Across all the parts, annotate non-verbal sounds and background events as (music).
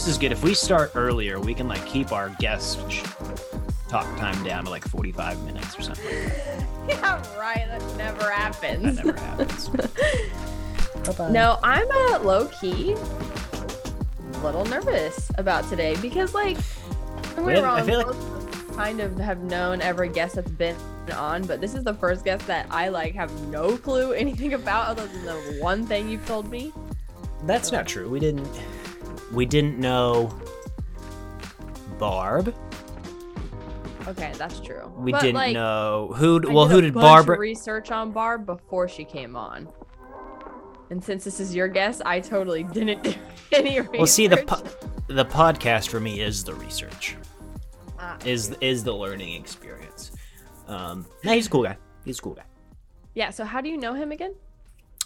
This is good. If we start earlier, we can like keep our guest talk time down to like 45 minutes or something. (laughs) yeah, right. That never That happens. never happens. No, I'm uh, a low key, little nervous about today because, like, don't get me I wrong, feel like- most of us kind of have known every guest that's been on, but this is the first guest that I like have no clue (laughs) anything about other than the one thing you've told me. That's not true. We didn't. We didn't know Barb. Okay, that's true. We But, didn't like, know who. Well, who did Barbara? research on Barb before she came on. And since this is your guess, I totally didn't (laughs) do any research. Well, see the po- the podcast for me is the research. Ah, Is is the learning experience. Um, no, he's a cool guy. He's a cool guy. yeah. So how do you know him again?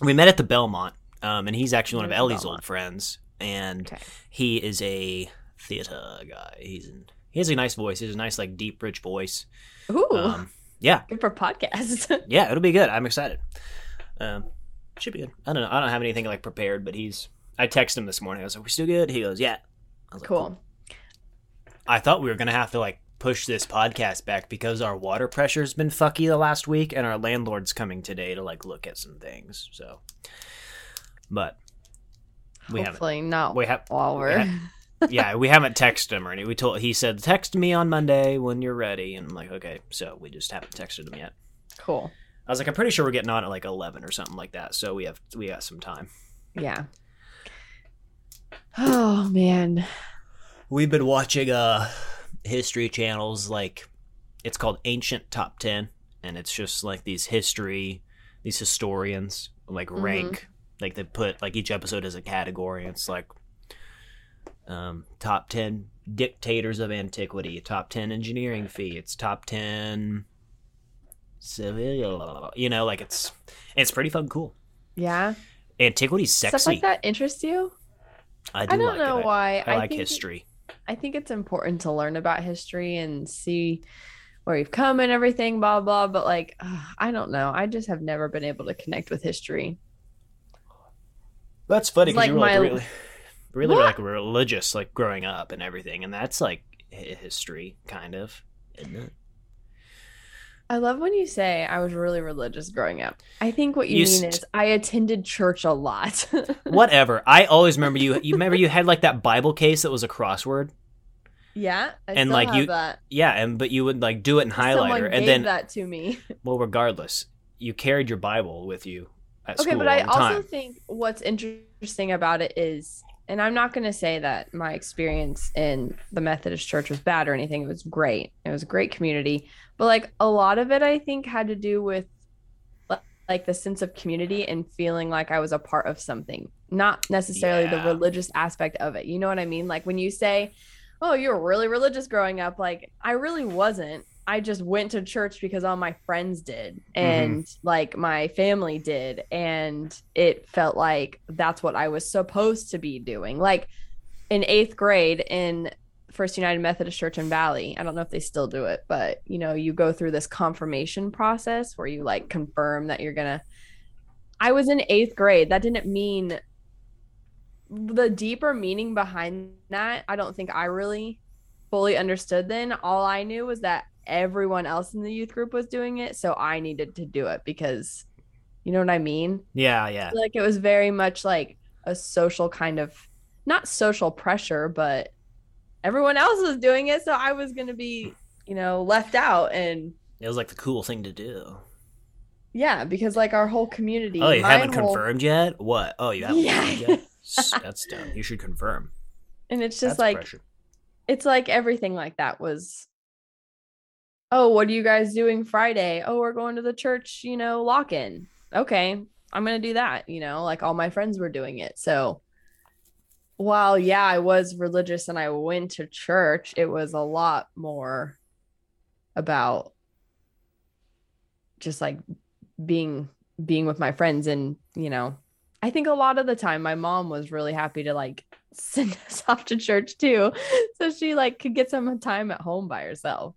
We met at the Belmont, um, and he's actually one of There's Ellie's Belmont. old friends, and Okay. he is a theater guy. He's in, he has a nice voice. He has a nice, like, deep, rich voice. Ooh, Um, yeah, good for podcast. (laughs) yeah, it'll be good. I'm excited. Um, should be good. I don't know. I don't have anything like prepared, but he's. I texted him this morning. I was like, "We still good?" He goes, "Yeah." I was like, cool. I thought we were gonna have to like push this podcast back because our water pressure's been fucky the last week, and our landlord's coming today to like look at some things. So, but we haven't. Hopefully not We have. while we we're. ha- (laughs) yeah, we haven't texted him or anything. We told he said text me on Monday when you're ready, and I'm like, okay. So we just haven't texted him yet. cool. I was like, I'm pretty sure we're getting on at like 11 or something like that. So we have we got some time. Yeah. Oh man. We've been watching uh history channels like it's called Ancient Top 10 and it's just like these history these historians like Mhm. rank like they put like each episode as a category it's like um top 10 dictators of antiquity, top 10 engineering feats, top 10 civil you know like it's it's pretty fun cool. Yeah. Antiquity's sexy. Stuff like that interests you? I do I don't like know it. Why. I, like think, history. I think it's important to learn about history and see where you've come and everything, blah blah. But like, ugh, I don't know. I just have never been able to connect with history. That's funny because like you were like my- really, really What? like religious, like growing up and everything, and that's like hi- history, kind of, isn't it? I love when you say I was really religious growing up. I think what you, You mean st- is I attended church a lot. (laughs) Whatever. I always remember you. You remember you had like that Bible case that was a crossword. yeah, I And, like, you- that. Yeah, and but you would like do it in Someone highlighter, and gave then that to me. well, regardless, you carried your Bible with you Okay, but I also time. think what's interesting about it is, and I'm not going to say that my experience in the Methodist church was bad or anything. It was great. It was a great community. But like a lot of it, I think had to do with like the sense of community and feeling like I was a part of something, not necessarily the religious aspect of it. You know what I mean? Like when you say, oh, you were really religious growing up, like I really wasn't. I just went to church because all my friends did mm-hmm. and like my family did. And it felt like that's what I was supposed to be doing. Like in eighth grade in First United Methodist Church in Valley, I don't know if they still do it, but you know, you go through this confirmation process where you like confirm that you're gonna. I was in eighth grade. That didn't mean the deeper meaning behind that. I don't think I really fully understood then. All I knew was that everyone else in the youth group was doing it, so I needed to do it because you know what I mean? Yeah, yeah. Like it was very much like a social kind of not social pressure, but everyone else was doing it, so I was going to be, you know, left out and It was like the cool thing to do. yeah, because like our whole community Oh, you haven't whole- confirmed yet? What? Oh, you haven't Yeah. confirmed yet? (laughs) That's dumb. You should confirm. and it's just That's like pressure. it's like everything like that was oh what are you guys doing friday? Oh we're going to the church you know lock in okay i'm gonna do that you know like all my friends were doing it. So while yeah i was religious and i went to church it was a lot more about just like being being with my friends and you know i think a lot of the time my mom was really happy to like (laughs) send us off to church too. So she like could get some time at home by herself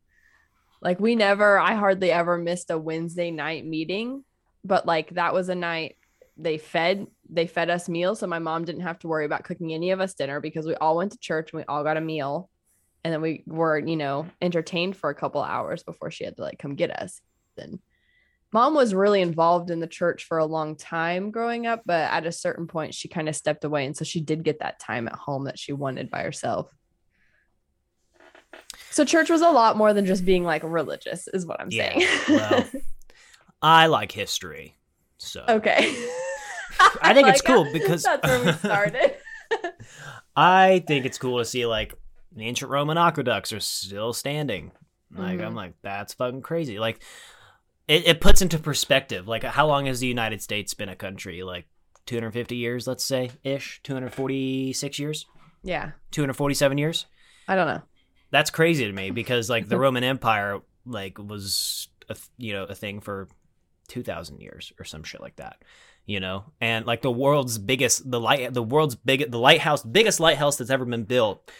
like we never i hardly ever missed a wednesday night meeting but like that was a night they fed they fed us meals, so my mom didn't have to worry about cooking any of us dinner because we all went to church and we all got a meal, and then we were you know entertained for a couple hours before she had to like come get us. And mom was really involved in the church for a long time growing up, but at a certain point she kind of stepped away, and so she did get that time at home that she wanted by herself. So church was a lot more than just being like religious, is what I'm Yeah, saying. (laughs) well, I like history, so okay. (laughs) I think it's (laughs) Like, cool because that's where we started. I think it's cool to see like the ancient Roman aqueducts are still standing. Like Mhm. I'm like that's fucking crazy. Like it, it puts into perspective like how long has the United States been a country? Like 250 years, let's say ish, 246 years, yeah, 247 years. I don't know. That's crazy to me (laughs) because like the Roman Empire like was a, th- you know a thing for 2000 years or some shit like that. You know, and like the world's biggest, the light, the world's biggest, the lighthouse, biggest lighthouse that's ever been built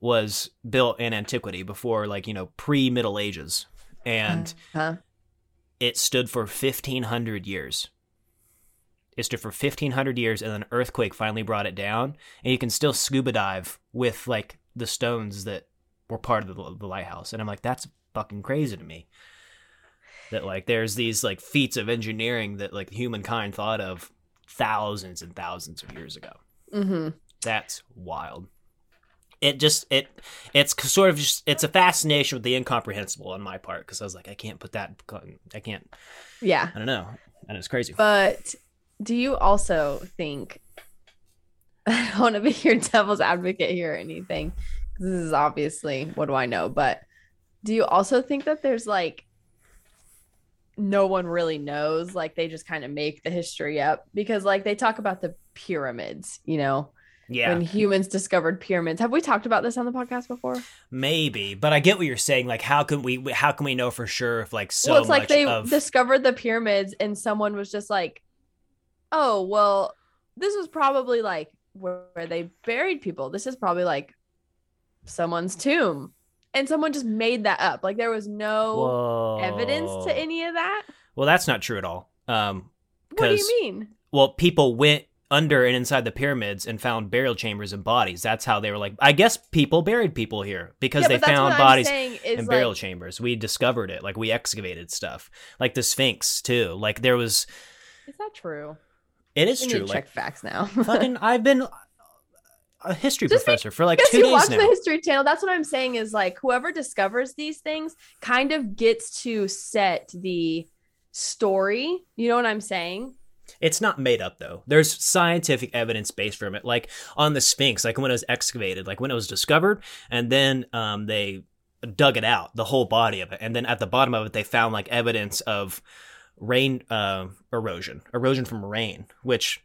was built in antiquity before like you know pre Middle Ages, and uh, Huh? it stood for 1500 years. It stood for 1500 years, and then an earthquake finally brought it down, and you can still scuba dive with like the stones that were part of the, the lighthouse. And I'm like, that's fucking crazy to me. That like there's these like feats of engineering that like humankind thought of thousands and thousands of years ago. Mm-hmm. That's wild. It just it it's sort of just it's a fascination with the incomprehensible on my part because I was like I can't put that I can't Yeah, I don't know and it's crazy. but do you also think? (laughs) I don't want to be your devil's advocate here or anything. This is obviously what do I know, but do you also think that there's like no one really knows? Like they just kind of make the history up because like they talk about the pyramids, you know, yeah, when humans discovered pyramids. Have we talked about this on the podcast before? maybe, but I get what you're saying. Like, how can we how can we know for sure if like so well, it's like they of discovered the pyramids and someone was just like, oh, well, this was probably like where they buried people. This is probably like someone's tomb. And someone just made that up. Like there was no Whoa. evidence to any of that. Well, that's not true at all. Um, What do you mean? well, people went under and inside the pyramids and found burial chambers and bodies. That's how they were like. I guess people buried people here because Yeah, they found bodies in like, burial chambers. We discovered it. Like we excavated stuff, like the Sphinx too. Like there was. Is that true? It is We true. Like check facts now. (laughs) fucking, I've been a history Just professor for like two you days watch now. the History Channel, that's what I'm saying is like whoever discovers these things kind of gets to set the story. You know what I'm saying? It's not made up though. There's scientific evidence based from it. Like on the Sphinx, like when it was excavated, like when it was discovered, and then um, they dug it out, the whole body of it, and then at the bottom of it, they found like evidence of rain uh, erosion, erosion from rain, which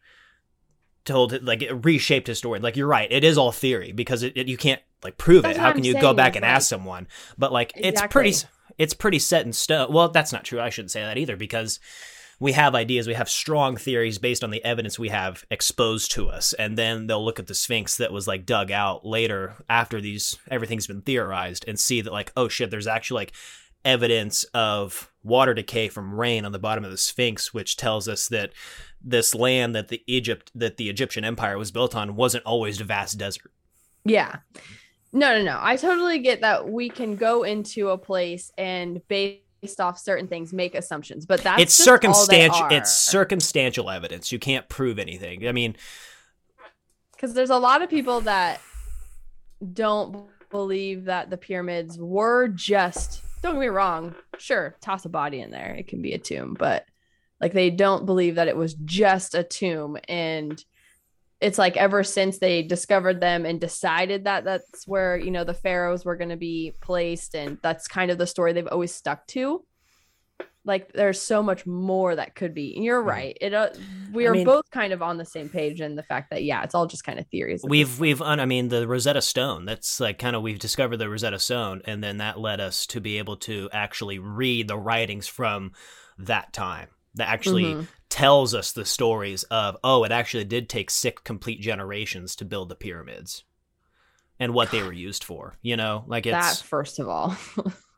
told like it reshaped his story. Like you're right, it is all theory because it, it you can't like prove That's it. How I'm can you go back and like- ask someone? But like it's pretty it's pretty set in stone. Well, that's not true. I shouldn't say that either because we have ideas, we have strong theories based on the evidence we have exposed to us, and then they'll look at the Sphinx that was like dug out later after these everything's been theorized and see that like oh shit, there's actually like evidence of water decay from rain on the bottom of the Sphinx, which tells us that this land that the Egypt that the Egyptian Empire was built on wasn't always a vast desert. Yeah. No, no, no. I totally get that we can go into a place and based off certain things make assumptions, but that's it's just all they circumstantial. It's circumstantial evidence. You can't prove anything. I mean, because there's a lot of people that don't believe that the pyramids were just don't get me wrong sure toss a body in there it can be a tomb but like they don't believe that it was just a tomb and it's like ever since they discovered them and decided that that's where you know the pharaohs were going to be placed and that's kind of the story they've always stuck to like there's so much more that could be and you're right it uh, we I are mean- both kind of on the same page in the fact that yeah it's all just kind of theories we've we've un- I mean the Rosetta Stone. That's like kind of we've discovered the Rosetta Stone, and then that led us to be able to actually read the writings from that time. That actually Mhm. tells us the stories of oh, it actually did take six complete generations to build the pyramids, and what they were used for. You know, like that it's first of all (laughs)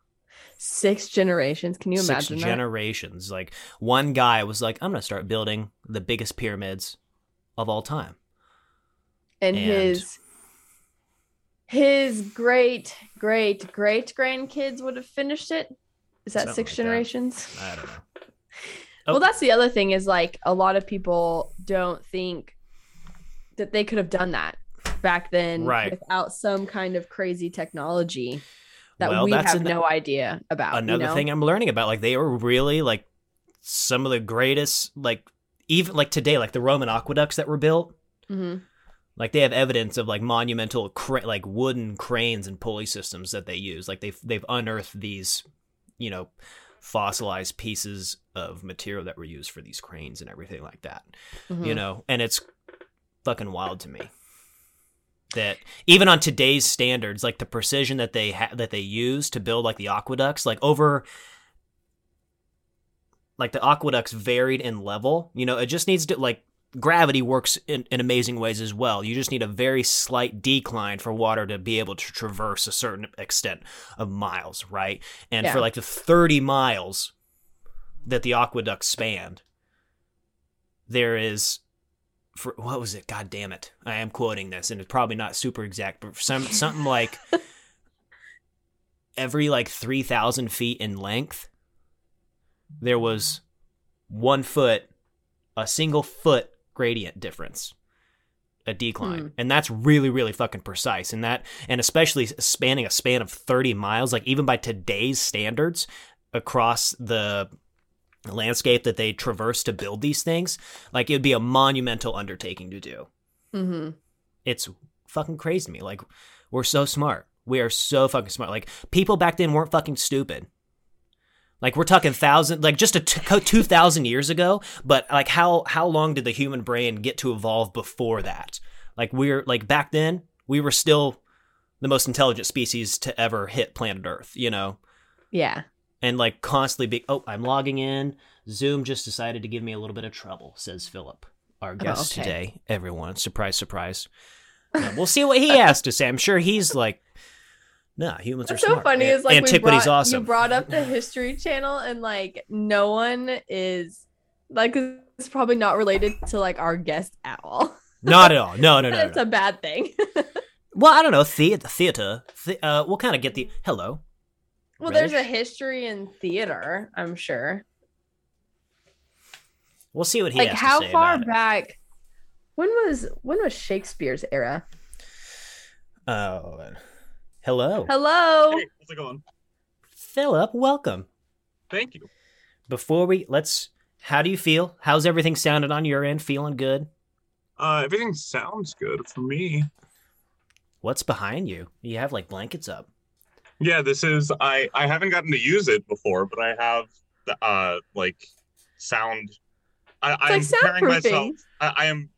six generations can you six imagine that generations. Like one guy was like, I'm gonna start building the biggest pyramids of all time. and, And- his his great great great grandkids would have finished it. Is that Something six like that. generations? I don't know. (laughs) Well, Oh. that's the other thing is like a lot of people don't think that they could have done that back then Right. without some kind of crazy technology that Well, we have an- no idea about. Another you know? thing I'm learning about, like they were really like some of the greatest, like even like today, like the Roman aqueducts that were built. Mhm. Like they have evidence of like monumental, cra- like wooden cranes and pulley systems that they use. Like they've they've unearthed these, you know, fossilized pieces of material that were used for these cranes and everything like that. you Mhm. know and it's fucking wild to me that even on today's standards like the precision that they ha- that they use to build like the aqueducts like over like the aqueducts varied in level you know it just needs to like gravity works in, in amazing ways as well. You just need a very slight decline for water to be able to traverse a certain extent of miles right? And for like the 30 miles that the aqueduct spanned there is for what was it? God damn it. I am quoting this and it's probably not super exact but some something like (laughs) every like 3000 feet in length there was one foot a single foot gradient difference a decline. Hmm. and that's really really fucking precise and that and especially spanning a span of 30 miles like even by today's standards across the landscape that they traverse to build these things like it would be a monumental undertaking to do. Mhm. it's fucking crazy to me. Like we're so smart. We are so fucking smart. Like people back then weren't fucking stupid. Like we're talking thousand like just a t- two thousand years ago but like how how long did the human brain get to evolve before that? Like we're like back then we were still the most intelligent species to ever hit planet earth you know? Yeah. And like constantly be oh i'm logging in zoom just decided to give me a little bit of trouble says phillip our guest okay. today everyone surprise surprise we'll see what he (laughs) has to say i'm sure he's like nah humans What's are so smart funny is like antiquity's brought, awesome you brought up the History Channel and like no one is like it's probably not related to like our guest at all. not at all no no no, (laughs) It's no. a bad thing. (laughs) well i don't know theater theater the, uh we'll kind of get the hello well, there's a history in theater, I'm sure. we'll see what he like has how to say far about it. back? When was when was Shakespeare's era? oh hello Hello. Hey, how's it going? phillip welcome Thank you. before we let's how do you feel how's everything sounded on your end feeling good Uh, everything sounds good for me. What's behind you? You have like blankets up. Yeah, this is I I haven't gotten to use it before, but I have the uh like sound. I, I am like preparing myself. I, I am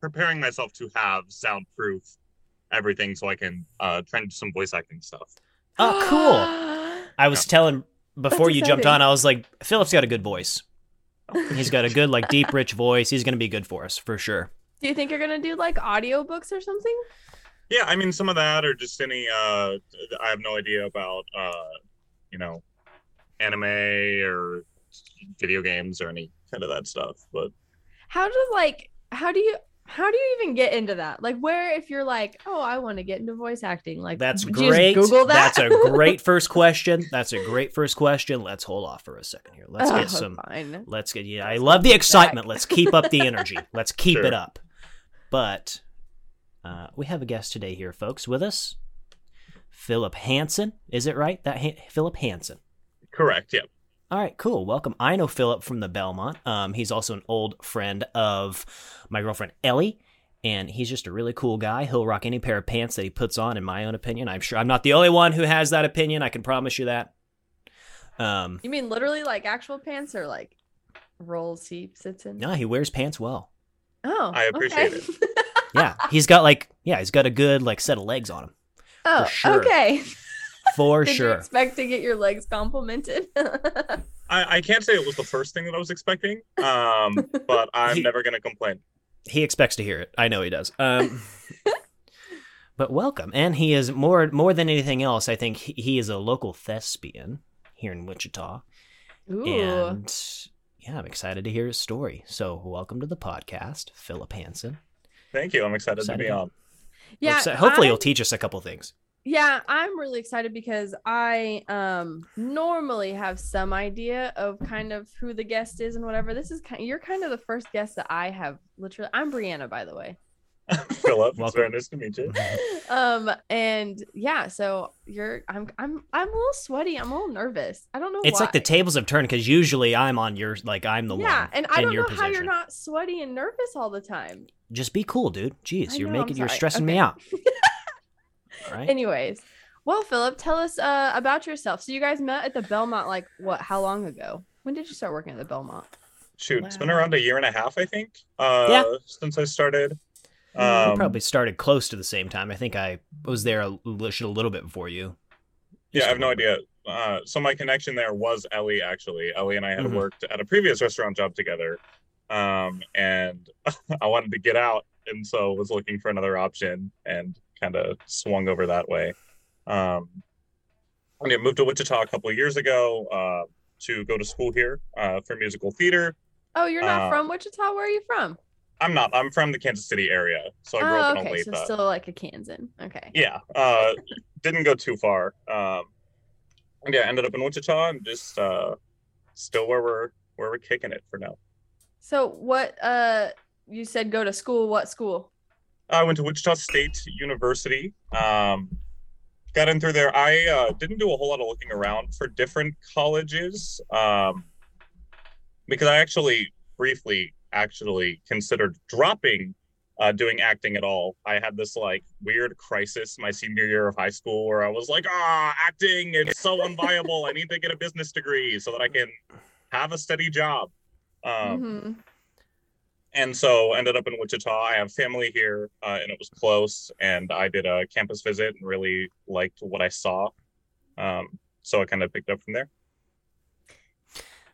preparing myself to have soundproof everything, so I can uh try and do some voice acting stuff. Oh, cool. I was telling before That's you jumped on, I was like, Phillip's got a good voice. He's got a good, like, deep, (laughs) rich voice. He's going to be good for us for sure. Do you think you're gonna do like audiobooks or something? Yeah, I mean some of that, or just any. uh I have no idea about uh you know anime or video games or any kind of that stuff, but How does like how do you how do you even get into that? Like where if you're like, oh, I want to get into voice acting, like That's do just great. Google that. That's a (laughs) great first question. That's a great first question. Let's hold off for a second here. Let's Oh, get some. Fine. Let's get yeah. I love the excitement. Let's keep up the energy. Let's keep Sure. it up. But uh, we have a guest today here, folks, with us. Phillip Hanson. Is it right? That Han- Phillip Hanson. correct. Yeah. All right, cool. Welcome. I know Philip from the Belmont. Um, he's also an old friend of my girlfriend Ellie, and he's just a really cool guy. He'll rock any pair of pants that he puts on, in my own opinion. I'm sure I'm not the only one who has that opinion. I can promise you that. Um, You mean literally like actual pants or like rolls he sits in? no, he wears pants well. Oh, I appreciate okay. (laughs) Yeah, he's got like yeah, he's got a good like set of legs on him oh, sure. okay. (laughs) for Did you sure. expect to get your legs complimented? (laughs) I, I can't say it was the first thing that I was expecting, um, (laughs) but I'm He- never going to complain. He expects to hear it. I know he does. Um, but welcome, and he is more more than anything else. I think he, he is a local thespian here in Wichita. Ooh. and yeah, I'm excited to hear his story. So, welcome to the podcast, Phillip Hanson. Thank you. I'm excited, Excited to be to- on. Yeah. So hopefully, I'm- you'll teach us a couple things. Yeah, I'm really excited because I um normally have some idea of kind of who the guest is and whatever. This is kind you're kind of the first guest that I have literally I'm Breanna by the way. (laughs) (laughs) Phillip, it's Welcome. very nice to meet you. (laughs) Um and yeah, so you're I'm I'm I'm a little sweaty. I'm a little nervous. I don't know It's why. like the tables have turned because usually I'm on your like I'm the yeah, one and I in don't your know how you're not sweaty and nervous all the time. Just be cool, dude. Jeez, I you're know, making you're sorry. stressing me out. (laughs) All right. Anyways, well, Phillip, tell us uh, about yourself. So you guys met at the Belmont like what? How long ago? When did you start working at the Belmont? Shoot, it's been around a year and a half, I think. Uh, Yeah. Since I started. Um, probably started close to the same time. I think I was there a, a little bit before you. Yeah, I have no idea. Uh, so my connection there was Ellie. Actually, Ellie and I had Mhm. worked at a previous restaurant job together, um, and (laughs) I wanted to get out, and so was looking for another option, and kind of swung over that way. Um, yeah, moved to Wichita a couple of years ago uh, to go to school here uh, for musical theater. Oh, you're not Uh, from Wichita. Where are you from? I'm not. I'm from the Kansas City area, so I grew oh, up in okay, Olathe. so still like a Kansan. Okay. yeah uh didn't go too far um yeah ended up in wichita and just uh still where we're where we're kicking it for now So what? Uh, you said go to school. What school? i went to wichita state university um got in through there i uh, didn't do a whole lot of looking around for different colleges um because i actually briefly actually considered dropping uh, doing acting at all. I had this like weird crisis my senior year of high school where I was like, ah, acting, it's so unviable. I need to get a business degree so that I can have a steady job. Um, Mhm. And so ended up in Wichita. I have family here uh, and it was close. And I did a campus visit and really liked what I saw. Um, so I kind of picked up from there.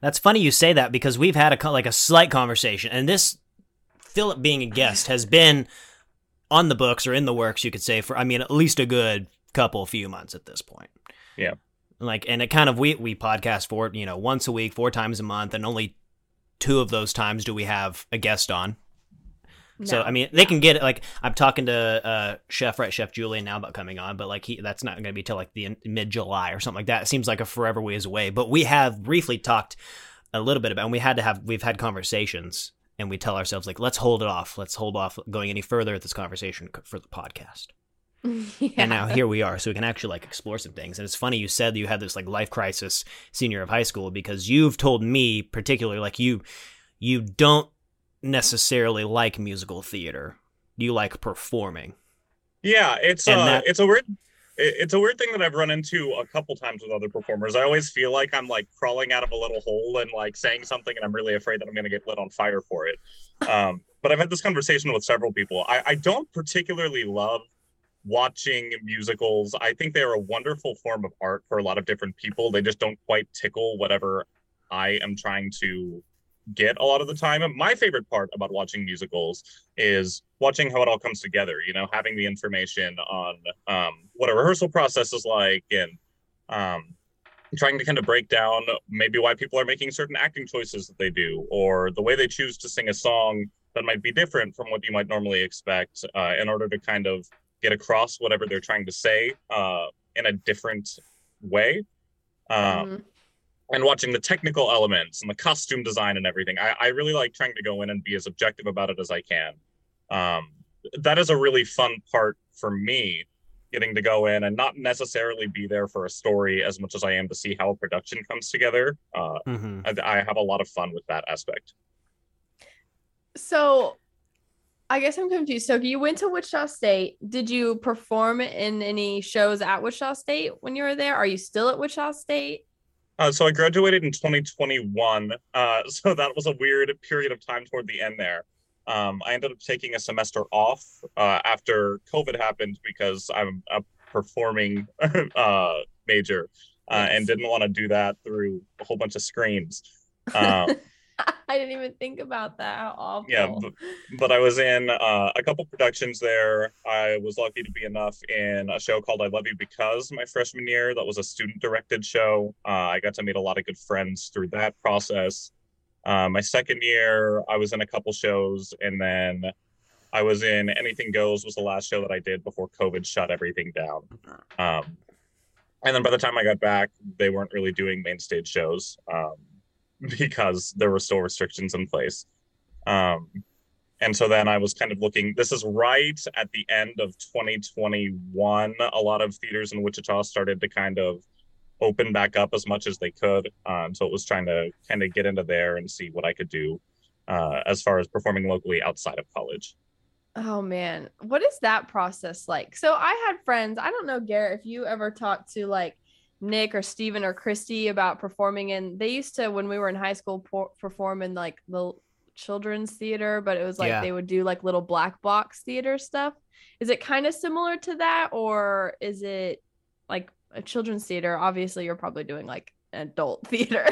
That's funny you say that because we've had a like a slight conversation, and this Philip being a guest has been on the books or in the works, you could say, for I mean at least a good couple few months at this point. Yeah. Like, and it kind of we we podcast for you know once a week, four times a month, and only two of those times do we have a guest on. So I mean, they can get it. Like I'm talking to uh, Chef right Chef Julian now about coming on, but like he that's not going to be till like the mid July or something like that. It seems like a forever ways away. But we have briefly talked a little bit about, and we had to have we've had conversations, and we tell ourselves like let's hold it off, let's hold off going any further at this conversation for the podcast. (laughs) yeah. And now here we are, so we can actually like explore some things. And it's funny you said that you had this like life crisis senior of high school because you've told me particularly like you you don't necessarily like musical theater. You like performing. Yeah, it's And uh, that- it's a weird, it's a weird thing that I've run into a couple times with other performers. I always feel like I'm like crawling out of a little hole and like saying something, and I'm really afraid that I'm going to get lit on fire for it. Um, but I've had this conversation with several people. I, I don't particularly love watching musicals. I think they're a wonderful form of art for a lot of different people. They just don't quite tickle whatever I am trying to get a lot of the time. My favorite part about watching musicals is watching how it all comes together you know having the information on um, what a rehearsal process is like and um, trying to kind of break down maybe why people are making certain acting choices that they do or the way they choose to sing a song that might be different from what you might normally expect uh, in order to kind of get across whatever they're trying to say uh, in a different way um, Mhm. and watching the technical elements and the costume design and everything. I, I really like trying to go in and be as objective about it as I can. Um, that is a really fun part for me, getting to go in and not necessarily be there for a story as much as I am to see how a production comes together. Uh, Mm-hmm. I, I have a lot of fun with that aspect. So I guess I'm confused. So you went to Wichita State. Did you perform in any shows at Wichita State when you were there? Are you still at Wichita State? Uh, so I graduated in 2021. Uh, (laughs) so that was a weird period of time toward the end there. Um, I ended up taking a semester off uh, after COVID happened because I'm a performing (laughs) uh, major uh, and didn't want to do that through a whole bunch of screens. Um, (laughs) (laughs) I didn't even think about that. How awful. Yeah, but- but I was in uh, a couple productions there. I was lucky to be enough in a show called I Love You Because my freshman year. That was a student directed show. Uh, I got to meet a lot of good friends through that process. Uh, my second year, I was in a couple shows, and then I was in Anything Goes was the last show that I did before COVID shut everything down. Um, and then by the time I got back, they weren't really doing main stage shows um, (laughs) because there were still restrictions in place. Um, and so then I was kind of looking. This is right at the end of 2021. A lot of theaters in Wichita started to kind of open back up as much as they could. Um, so it was trying to kind of get into there and see what I could do uh, as far as performing locally outside of college. Oh man, what is that process like? So I had friends. I don't know, Garrett, if you ever talked to like Nick or Steven or Christy about performing in. They used to when we were in high school por- perform in like the children's theater, but it was like Yeah. they would do like little black box theater stuff. Is it kind of similar to that, or is it like a children's theater? Obviously, you're probably doing like adult (laughs) theater.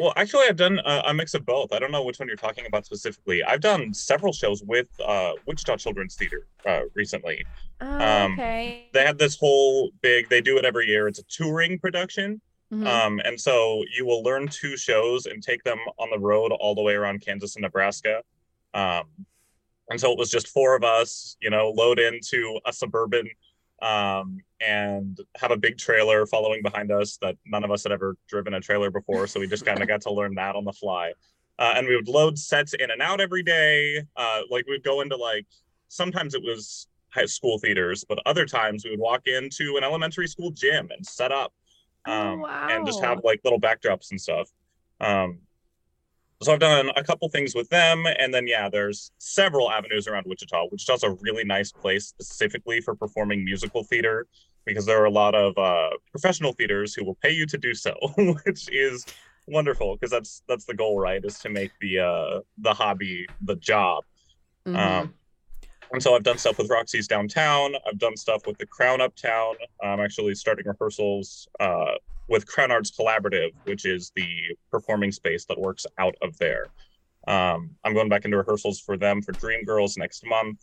Well, actually, I've done uh, a mix of both. I don't know which one you're talking about specifically. I've done several shows with uh, Wichita Children's Theater uh, recently. oh, Um, okay. They have this whole big. They do it every year. It's a touring production. Mhm. Um, and so you will learn two shows and take them on the road all the way around Kansas and Nebraska. Um, and so it was just four of us, you know, load into a suburban um, and have a big trailer following behind us that none of us had ever driven a trailer before. So we just kind of got to learn that on the fly. Uh, and we would load sets in and out every day. Uh, like we'd go into like, sometimes it was high school theaters, but other times we would walk into an elementary school gym and set up Oh, um, and just have like little backdrops and stuff. Um, so I've done a couple things with them, and then yeah, there's several avenues around Wichita. Wichita's a really nice place specifically for performing musical theater because there are a lot of uh, professional theaters who will pay you to do so, (laughs) which is wonderful because that's that's the goal, right? Is to make the uh, the hobby the job. Mhm. Um, and so I've done stuff with Roxy's downtown. I've done stuff with the Crown Uptown. I'm actually starting rehearsals uh, with Crown Arts Collaborative, which is the performing space that works out of there. Um, I'm going back into rehearsals for them for Dream Girls next month.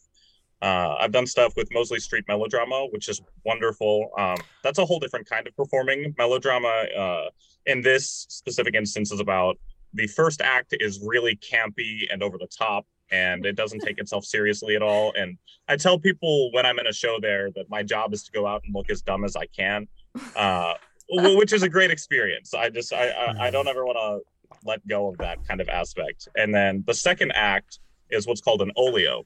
Uh, I've done stuff with Mosley Street Melodrama, which is wonderful. Um, that's a whole different kind of performing. Melodrama, uh, in this specific instance, is about the first act is really campy and over the top and it doesn't take itself seriously at all and i tell people when i'm in a show there that my job is to go out and look as dumb as i can uh, which is a great experience. I just i i, I don't ever want to let go of that kind of aspect. And then the second act is what's called an olio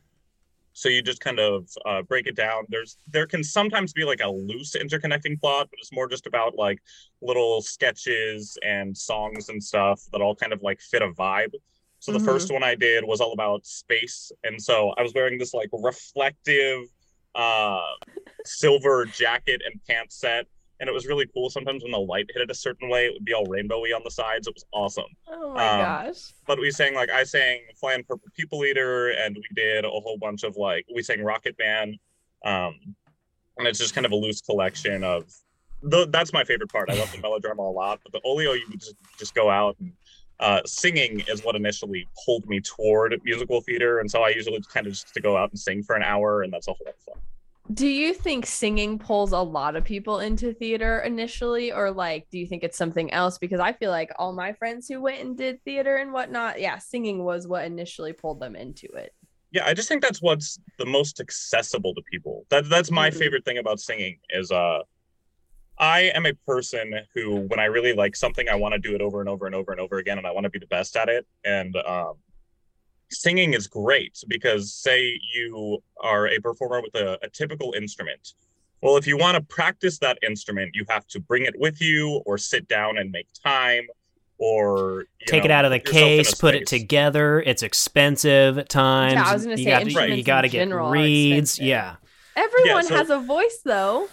so you just kind of uh, break it down. There's there can sometimes be like a loose interconnecting plot but it's more just about like little sketches and songs and stuff that all kind of like fit a vibe. So the Mhm. first one I did was all about space, and so I was wearing this like reflective uh silver jacket and pants set, and it was really cool. Sometimes when the light hit it a certain way, it would be all rainbowy on the sides. It was awesome. oh my um, gosh. But we sang like I sang Flying Purple People Eater, and we did a whole bunch of like we sang Rocket Man, um, and it's just kind of a loose collection of. The, that's my favorite part. I love the (laughs) melodrama a lot, but the olio you just just go out and uh, singing is what initially pulled me toward musical theater, and so I usually kind of just to go out and sing for an hour, and that's a whole lot of fun. Do you think singing pulls a lot of people into theater initially, or like, do you think it's something else? Because I feel like all my friends who went and did theater and whatnot, yeah, singing was what initially pulled them into it. Yeah, I just think that's what's the most accessible to people. That that's my Mhm. favorite thing about singing is uh I am a person who when I really like something I want to do it over and over and over and over again and I want to be the best at it and um singing is great because say you are a performer with a, a typical instrument. Well, if you want to practice that instrument, you have to bring it with you or sit down and make time or you Take it out of the put yourself in a case, put it together. It's expensive at times. Yeah, I was gonna you say gotta, instruments you gotta in get general are reeds. expensive. Yeah. Everyone so- has a voice though.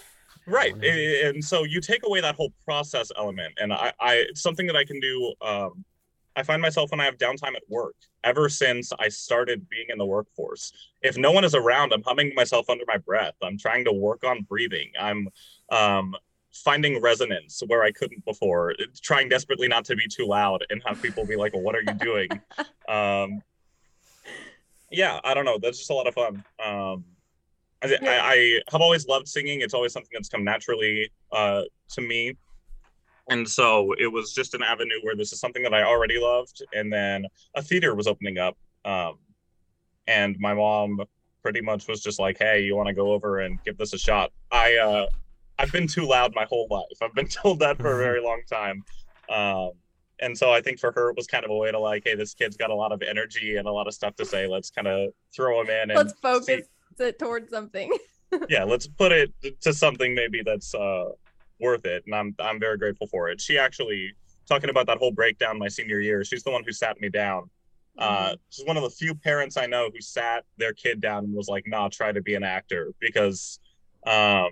right and so you take away that whole process element and i i it's something that i can do um i find myself when i have downtime at work ever since i started being in the workforce if no one is around i'm humming myself under my breath i'm trying to work on breathing i'm um finding resonance where i couldn't before trying desperately not to be too loud and have people be like well, what are you doing (laughs) um yeah i don't know that's just a lot of fun um I. I, I have always loved singing. It's always something that's come naturally uh, to me. And so it was just an avenue where this is something that I already loved, and then a theater was opening up, um, and my mom pretty much was just like, "Hey, you want to go over and give this a shot?" I uh, I've been too loud my whole life. I've been (laughs) told that for a very long time. Um, and so I think for her it was kind of a way to like, hey, this kid's got a lot of energy and a lot of stuff to say. Let's kind of throw him in and Let's focus see- it towards something. (laughs) yeah, let's put it to something maybe that's uh, worth it. And I'm I'm very grateful for it. She actually talking about that whole breakdown my senior year. She's the one who sat me down. Uh, she's one of the few parents I know who sat their kid down and was like, "Nah, try to be an actor," because um,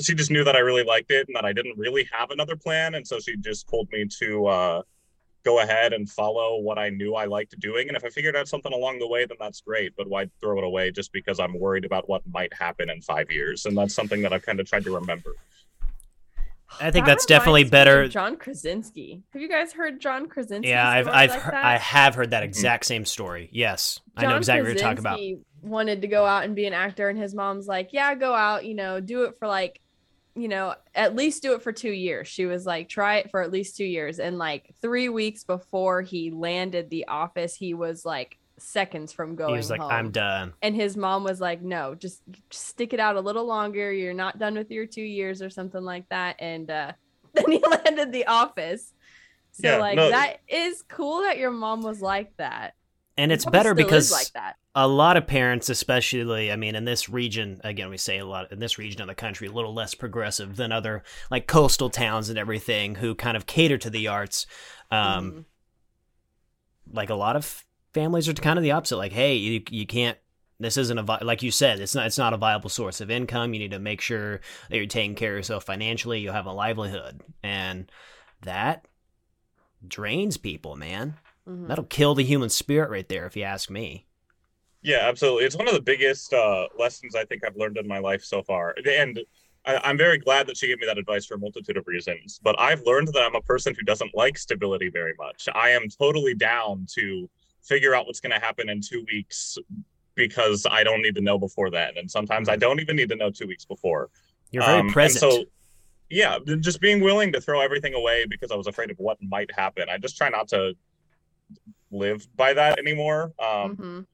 she just knew that I really liked it and that I didn't really have another plan, and so she just told me to uh, go ahead and follow what I knew I liked doing. And if I figured out something along the way, then that's great. But why throw it away just because I'm worried about what might happen in five years? And that's something that I've kind of tried to remember. I think That that's definitely better. John Krasinski. Have you guys heard John Krasinski? Yeah, I've I've like heard, that? I have heard that mm-hmm. exact same story. Yes, I know John exactly what you're talking about. Krasinski Wanted to go out and be an actor, and his mom's like, "Yeah, go out. You know, do it for like, you know, at least do it for two years." She was like, "Try it for at least two years." And like three weeks before he landed the office, he was like seconds from going He was like, home. "I'm done." and his mom was like, "No, just, just stick it out a little longer. You're not done with your two years or something like that." And uh, (laughs) then he landed the office. So Yeah, like no- that is cool that your mom was like that. And it's better because like that. a lot of parents, especially, I mean, in this region, again, we say a lot in this region of the country, a little less progressive than other like coastal towns and everything, who kind of cater to the arts. Um, Mhm. Like a lot of families are kind of the opposite. Like, hey, you you can't. This isn't a like you said. It's not. It's not a viable source of income. You need to make sure that you're taking care of yourself financially. You have a livelihood, and that drains people, man. Mhm. That'll kill the human spirit right there, if you ask me. Yeah, absolutely. It's one of the biggest uh, lessons I think I've learned in my life so far. And I'm very glad that she gave me that advice for a multitude of reasons. But I've learned that I'm a person who doesn't like stability very much. I am totally down to figure out what's going to happen in two weeks because I don't need to know before then. And sometimes I don't even need to know two weeks before. You're very Um, present. so, yeah, just being willing to throw everything away because I was afraid of what might happen. I just try not to live by that anymore. Um, Mhm.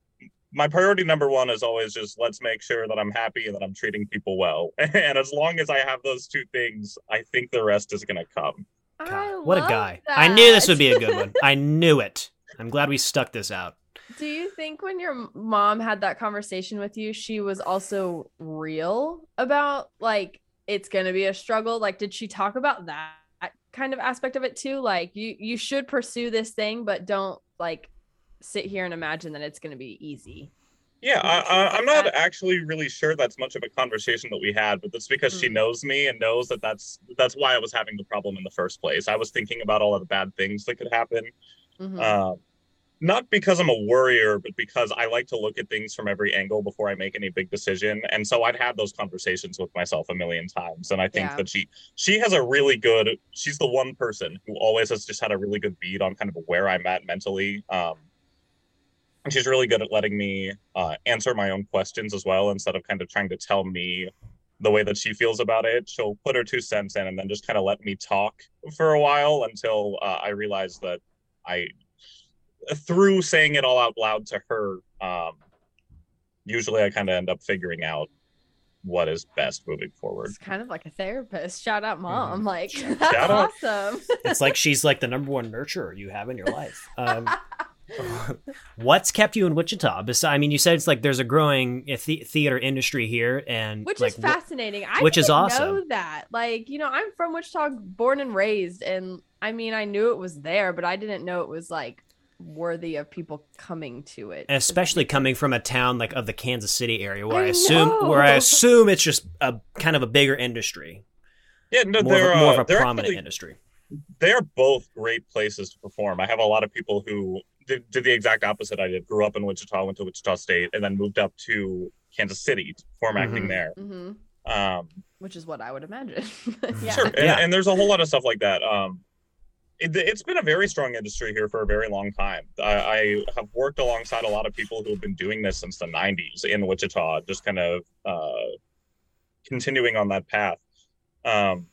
my priority number one is always just let's make sure that I'm happy and that I'm treating people well. (laughs) And as long as I have those two things, I think the rest is going to come. God, what a love guy. I knew this would be a good one. (laughs) I knew it. I'm glad we stuck this out. Do you think when your mom had that conversation with you, she was also real about like it's going to be a struggle? Like, did she talk about that kind of aspect of it too? Like, you you should pursue this thing, but don't like sit here and imagine that it's going to be easy. Yeah, Yeah, I, she's I, like I'm not actually really sure that's much of a conversation that we had, but that's because she Mm. knows me and knows that that's that's why I was having the problem in the first place. I was thinking about all of the bad things that could happen, Mhm. um, not because I'm a worrier, but because I like to look at things from every angle before I make any big decision. And so I'd had those conversations with myself a million times, and I think Yeah. that she she has a really good. She's the one person who always has just had a really good bead on kind of where I'm at mentally. Um, and she's really good at letting me uh, answer my own questions as well instead of kind of trying to tell me the way that she feels about it she'll put her two cents in and then just kind of let me talk for a while until uh, i realize that i through saying it all out loud to her um, usually i kind of end up figuring out what is best moving forward It's kind of like a therapist. Shout out, Mm-hmm. mom. Like, (laughs) that's Shout out. awesome. It's like she's like the number one nurturer you have in your life. Um, (laughs) (laughs) what's kept you in Wichita? Besides, I mean, you said it's like there's a growing uh, the- theater industry here, and which like, is wh- fascinating. I which is didn't awesome. know that. Like, you know, I'm from Wichita, born and raised, and I mean, I knew it was there, but I didn't know it was like worthy of people coming to it. especially coming from a town like of the Kansas City area, where I, I assume where I assume it's just a kind of a bigger industry, yeah no, more, they're, of, a, more uh, of a prominent actually- industry. they are both great places to perform. I have a lot of people who did, did the exact opposite I did. Grew up in Wichita, went to Wichita State, and then moved up to Kansas City to perform acting Mhm. there. hmm Um, Which is what I would imagine. (laughs) (laughs) yeah. Sure, and, Yeah. and there's a whole lot of stuff like that. Um, it, it's been a very strong industry here for a very long time. I, I have worked alongside a lot of people who have been doing this since the '90s in Wichita, just kind of uh, continuing on that path. Um,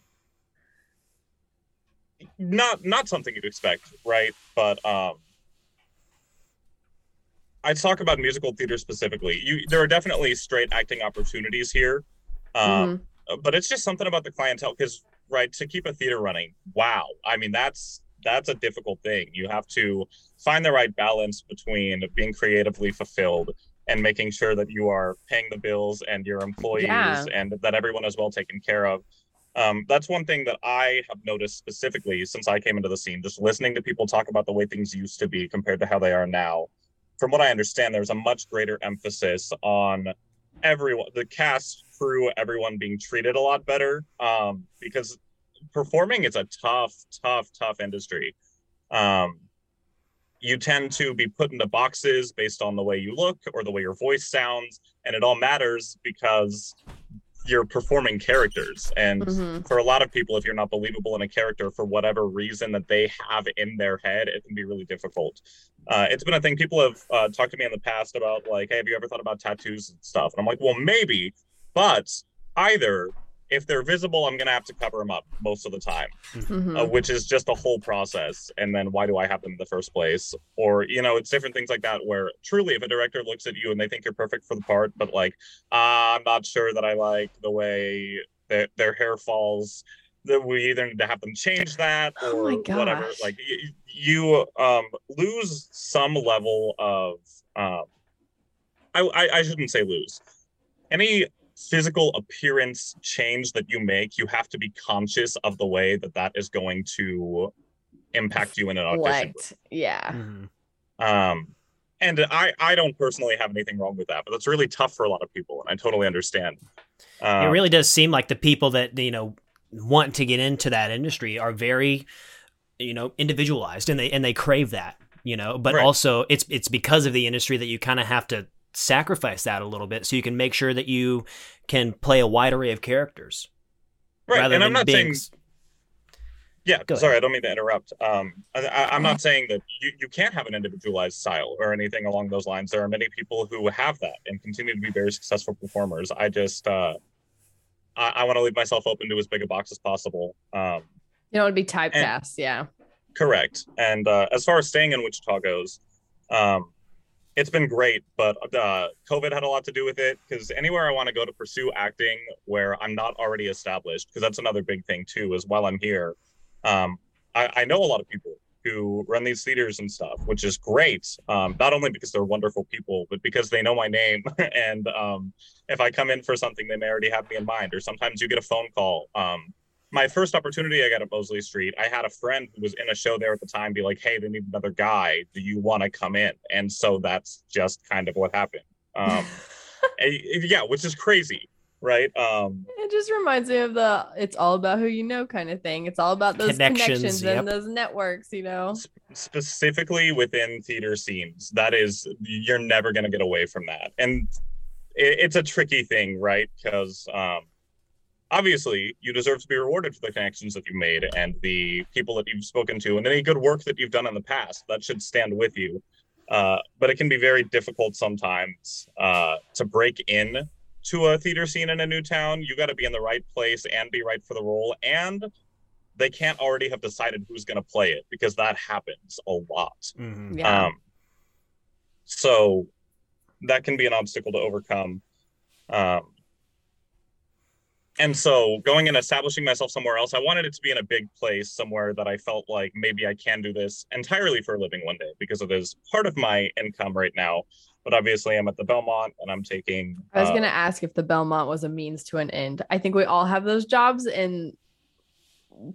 not not something you'd expect, right? But um, I talk about musical theater specifically. You, there are definitely straight acting opportunities here, um, Mhm. but it's just something about the clientele because, right, to keep a theater running, wow, I mean that's that's a difficult thing. You have to find the right balance between being creatively fulfilled and making sure that you are paying the bills and your employees Yeah. and that everyone is well taken care of. Um, that's one thing that I have noticed specifically since I came into the scene, just listening to people talk about the way things used to be compared to how they are now. From what I understand, there's a much greater emphasis on everyone, the cast, crew, everyone being treated a lot better. Um, because performing is a tough, tough, tough industry. Um, you tend to be put into boxes based on the way you look or the way your voice sounds, and it all matters because you're performing characters. And Mhm. for a lot of people, if you're not believable in a character for whatever reason that they have in their head, it can be really difficult. Uh, it's been a thing people have uh, talked to me in the past about, like, hey, have you ever thought about tattoos and stuff? And I'm like, well, maybe, but either if they're visible, I'm gonna have to cover them up most of the time Mhm. uh, which is just a whole process. And then why do I have them in the first place? Or, you know, it's different things like that where truly, if a director looks at you and they think you're perfect for the part, but like, uh, I'm not sure that I like the way that their hair falls, that we either need to have them change that Oh or my whatever. Like, y- you um, lose some level of, um, I, I, I shouldn't say lose. Any physical appearance change that you make, you have to be conscious of the way that that is going to impact you in an audition. What? Yeah. Mhm. Um, and I, I don't personally have anything wrong with that, but that's really tough for a lot of people, and I totally understand. Um, it really does seem like the people that you know want to get into that industry are very you know individualized and they and they crave that you know but Right. also it's it's because of the industry that you kind of have to sacrifice that a little bit so you can make sure that you can play a wide array of characters right, and I'm not being saying Yeah, Go sorry, ahead. I don't mean to interrupt. Um, I, I, I'm not saying that you, you can't have an individualized style or anything along those lines. There are many people who have that and continue to be very successful performers. I just, uh, I, I want to leave myself open to as big a box as possible. Um, You know, it'd be typecast. yeah. correct. And uh, as far as staying in Wichita goes, um, it's been great, but uh, COVID had a lot to do with it because anywhere I want to go to pursue acting where I'm not already established, because that's another big thing too, is while I'm here, um, I, I know a lot of people who run these theaters and stuff, which is great. Um, not only because they're wonderful people, but because they know my name. (laughs) and um, if I come in for something, they may already have me in mind. Or sometimes you get a phone call. Um, my first opportunity I got at Mosley Street, I had a friend who was in a show there at the time be like, hey, they need another guy. Do you want to come in? And so that's just kind of what happened. Um, (laughs) eh, yeah, which is crazy, right? Um, It just reminds me of the it's all about who you know kind of thing. It's all about those Connections, connections, yep. and those networks, you know. specifically within theater scenes that is you're never going to get away from that and it, it's a tricky thing right because um obviously you deserve to be rewarded for the connections that you made and the people that you've spoken to and any good work that you've done in the past that should stand with you uh, but it can be very difficult sometimes uh, to break in to a theater scene in a new town you got to be in the right place and be right for the role and they can't already have decided who's going to play it because that happens a lot Mhm. Yeah. um, so that can be an obstacle to overcome. Um, and so going and establishing myself somewhere else, I wanted it to be in a big place, somewhere that I felt like maybe I can do this entirely for a living one day because it is part of my income right now. But obviously, I'm at the Belmont and I'm taking. I was uh, gonna ask if the Belmont was a means to an end. I think we all have those jobs, and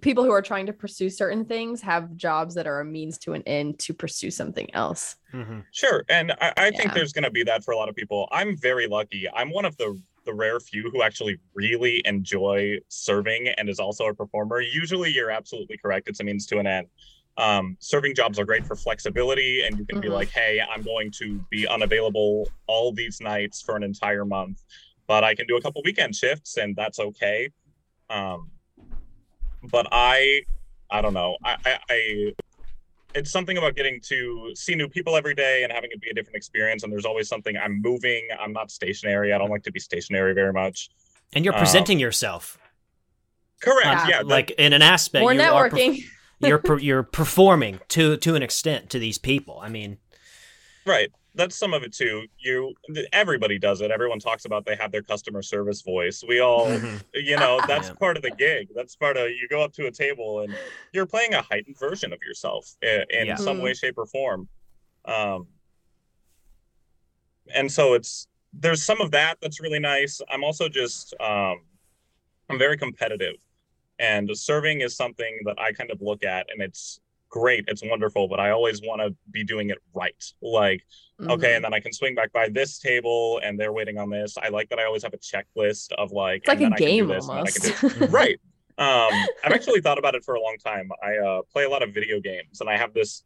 people who are trying to pursue certain things have jobs that are a means to an end to pursue something else. Mhm. Sure, and I, I think Yeah. there's going to be that for a lot of people. I'm very lucky. I'm one of the the rare few who actually really enjoy serving and is also a performer. Usually, you're absolutely correct. It's a means to an end. Um, serving jobs are great for flexibility, and you can be Mhm. like, "Hey, I'm going to be unavailable all these nights for an entire month, but I can do a couple weekend shifts, and that's okay." Um, but I, I don't know. I, I, I it's something about getting to see new people every day and having it be a different experience. And there's always something. I'm moving. I'm not stationary. I don't like to be stationary very much. and you're Um, presenting yourself Correct. Yeah. Yeah. that- like in an aspect More you are networking. You're per, you're performing to to an extent to these people. I mean, right. That's some of it too. You everybody does it. Everyone talks about they have their customer service voice. We all, mhm. you know, (laughs) that's Yeah. part of the gig. That's part of you go up to a table and you're playing a heightened version of yourself in, in Yeah. some Mm. way, shape, or form. Um, and so it's there's some of that that's really nice. I'm also just um, I'm very competitive, and serving is something that I kind of look at, and it's great, it's wonderful, but I always want to be doing it right. Like Mm-hmm. okay, and then I can swing back by this table, and they're waiting on this. I like that I always have a checklist of like It's like a then I can do game this, and then I can almost. (laughs) right. Um, (laughs) I've actually thought about it for a long time. I uh, play a lot of video games, and I have this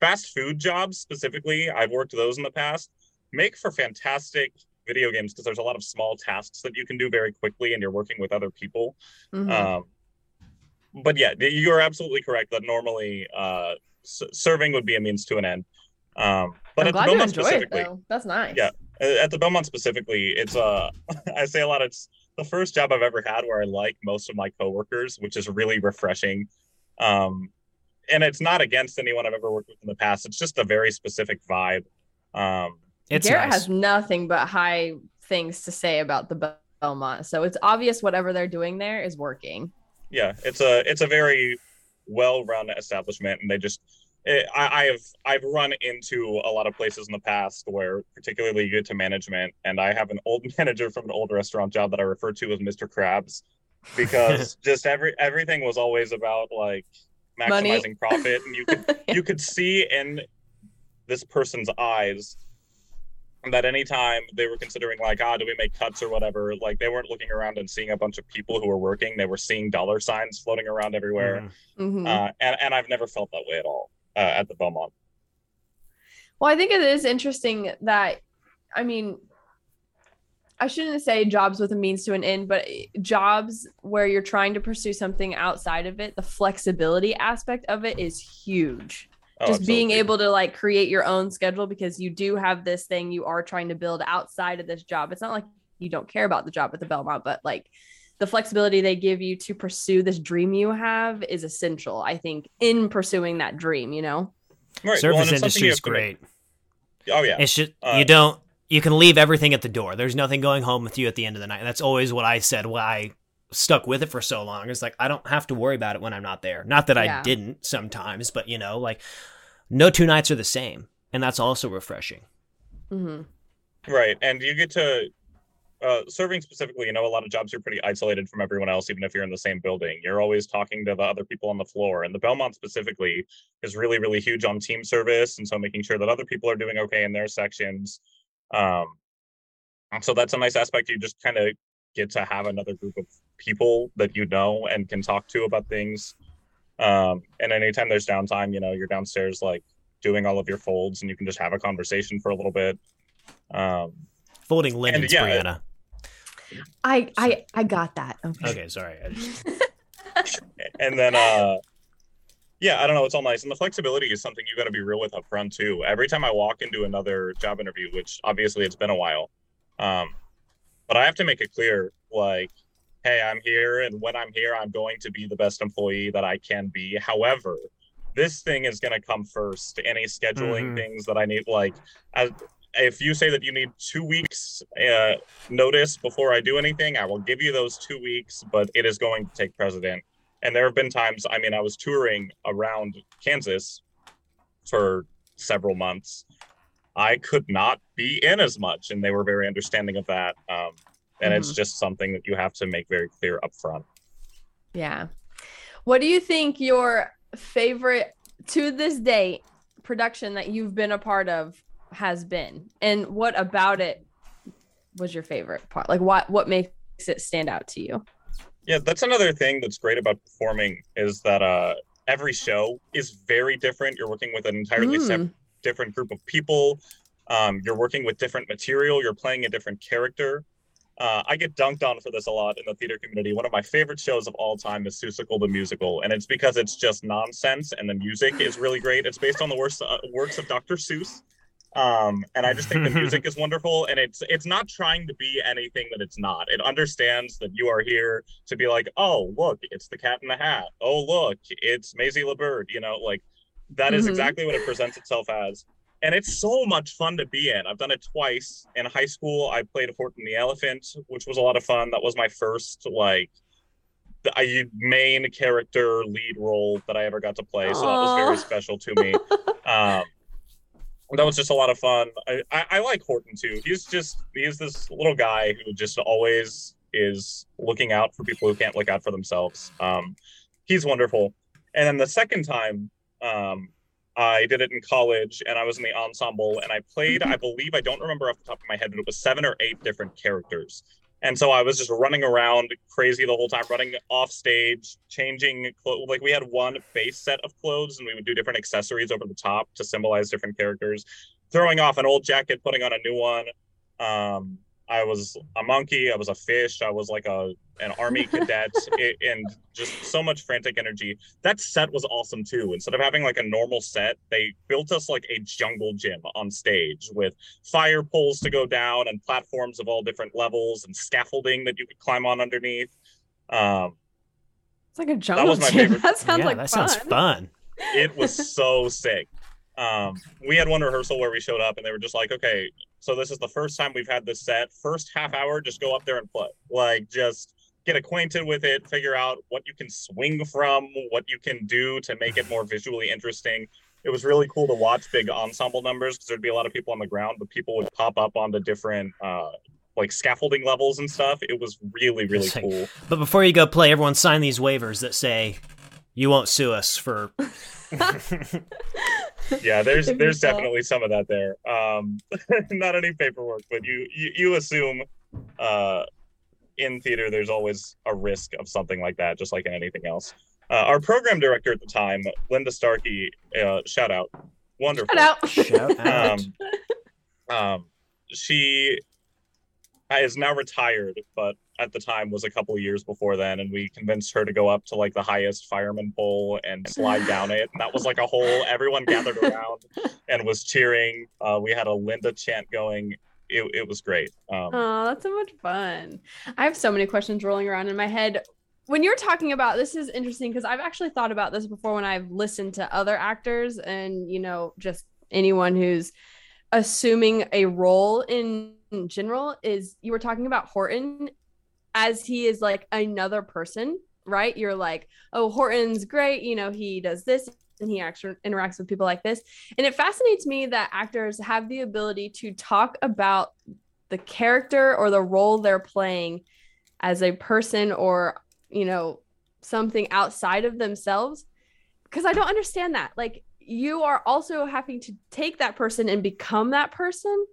fast food jobs specifically. I've worked those in the past. Make for fantastic video games because there's a lot of small tasks that you can do very quickly, and you're working with other people. Mhm. Um, but yeah, you are absolutely correct that normally uh, s- serving would be a means to an end. Um, but I'm at the Belmont it specifically, though. That's nice. Yeah. at the Belmont specifically, it's uh (laughs) I say a lot. It's the first job I've ever had where I like most of my coworkers, which is really refreshing. Um, and it's not against anyone I've ever worked with in the past. It's just a very specific vibe. Um, it's Garrett nice. has nothing but high things to say about the Belmont, so it's obvious whatever they're doing there is working. yeah, it's a it's a very well run establishment, and they just it, I, I have I've run into a lot of places in the past where particularly you get to management, and I have an old (laughs) manager from an old restaurant job that I refer to as Mr. Krabs because (laughs) just every everything was always about like Money. maximizing profit, and you could (laughs) you could see in this person's eyes that anytime they were considering like ah do we make cuts or whatever like they weren't looking around and seeing a bunch of people who were working they were seeing dollar signs floating around everywhere Mhm. Mhm. uh, and, and i've never felt that way at all uh, at the belmont Well, I think it is interesting that, I mean, I shouldn't say jobs with a means to an end, but jobs where you're trying to pursue something outside of it, the flexibility aspect of it is huge. Oh, Just being absolutely. able to like create your own schedule because you do have this thing you are trying to build outside of this job. It's not like you don't care about the job at the Belmont, but like the flexibility they give you to pursue this dream you have is essential, I think, in pursuing that dream, you know? right. Service and it's industry is have make- great. oh yeah It's just Uh, you don't you can leave everything at the door. There's nothing going home with you at the end of the night. That's always what I said. Why I stuck with it for so long. It's like I don't have to worry about it when I'm not there. Not that I didn't sometimes, but you know, like no two nights are the same, and that's also refreshing. hmm Right. And you get to uh, serving specifically, you know, a lot of jobs you're pretty isolated from everyone else, even if you're in the same building. You're always talking to the other people on the floor. And the Belmont specifically is really, really huge on team service. And so making sure that other people are doing okay in their sections. Um, so that's a nice aspect. You just kind of get to have another group of people that you know and can talk to about things. Um, and anytime there's downtime, you know, you're downstairs like doing all of your folds and you can just have a conversation for a little bit. Um, Folding linens, yeah, Breanna. I I I got that. Okay. Okay, sorry. Just, (laughs) and then uh yeah i don't know it's all nice and the flexibility is something you got to be real with up front too every time i walk into another job interview which obviously it's been a while um but i have to make it clear like hey i'm here and when i'm here i'm going to be the best employee that i can be however this thing is going to come first any scheduling Mhm. things that i need like as, if you say that you need two weeks uh, notice before I do anything, I will give you those two weeks, but it is going to take precedent. And there have been times, I mean, I was touring around Kansas for several months. I could not be in as much, and they were very understanding of that. Um, and it's just something that you have to make very clear up front. Yeah. What do you think your favorite to this day production that you've been a part of has been? And what about it was your favorite part? Like what what makes it stand out to you? Yeah, that's another thing that's great about performing is that uh, every show is very different. You're working with an entirely Mm. separate, different group of people. Um, you're working with different material. You're playing a different character. Uh, I get dunked on for this a lot in the theater community. One of my favorite shows of all time is Seussical the Musical, and it's because it's just nonsense and the music is really great. It's based on the works, uh, works of Dr. Seuss. Um, and I just think the (laughs) music is wonderful, and it's it's not trying to be anything that it's not. It understands that you are here to be like, oh look, it's the Cat in the Hat. Oh look, it's Mayzie La Bird. You know, like that is Mhm. exactly what it presents itself as. And it's so much fun to be in. I've done it twice. In high school, I played Horton the Elephant, which was a lot of fun. That was my first like the I, main character lead role that I ever got to play. So that was very special to me. (laughs) um, that was just a lot of fun. I, I, I like Horton too. He's just he's this little guy who just always is looking out for people who can't look out for themselves. Um, he's wonderful. And then the second time, um, I did it in college, and I was in the ensemble, and I played. I believe I don't remember off the top of my head, but it was seven or eight different characters. And so I was just running around crazy the whole time, running off stage, changing clothes. Like we had one base set of clothes, and we would do different accessories over the top to symbolize different characters. Throwing off an old jacket, putting on a new one. Um, I was a monkey. I was a fish. I was like a an army (laughs) cadet, it, and just so much frantic energy. That set was awesome too. Instead of having like a normal set, they built us like a jungle gym on stage with fire poles to go down and platforms of all different levels and scaffolding that you could climb on underneath. Um, It's like a jungle was my gym. favorite. (laughs) That sounds yeah, like that fun. sounds fun. it was so sick. Um, we had one rehearsal where we showed up and they were just like, okay, so this is the first time we've had this set. First half hour, just go up there and play. Like, just get acquainted with it, figure out what you can swing from, what you can do to make it more visually interesting. It was really cool to watch big ensemble numbers because there'd be a lot of people on the ground, but people would pop up onto different uh, like scaffolding levels and stuff. It was really, really cool. But before you go play, everyone sign these waivers that say you won't sue us for. (laughs) (laughs) yeah there's there's saw. definitely some of that there um (laughs) not any paperwork but you you, you assume uh in theater there's always a risk of something like that just like in anything else uh, our program director at the time linda starkey uh, shout out wonderful Shout out. Shout out. um, um she is now retired but at the time was a couple years before then and we convinced her to go up to like the highest fireman pole and slide down it and that was like a whole everyone gathered around and was cheering uh, we had a linda chant going it, it was great um, Oh, that's so much fun. I have so many questions rolling around in my head. When you're talking about this is interesting because I've actually thought about this before when I've listened to other actors and you know just anyone who's assuming a role in general is you were talking about Horton as he is like another person, right? You're like, "Oh, Horton's great, you know, he does this and he actually interacts with people like this." And it fascinates me that actors have the ability to talk about the character or the role they're playing as a person or you know something outside of themselves because i don't understand that like you are also having to take that person and become that person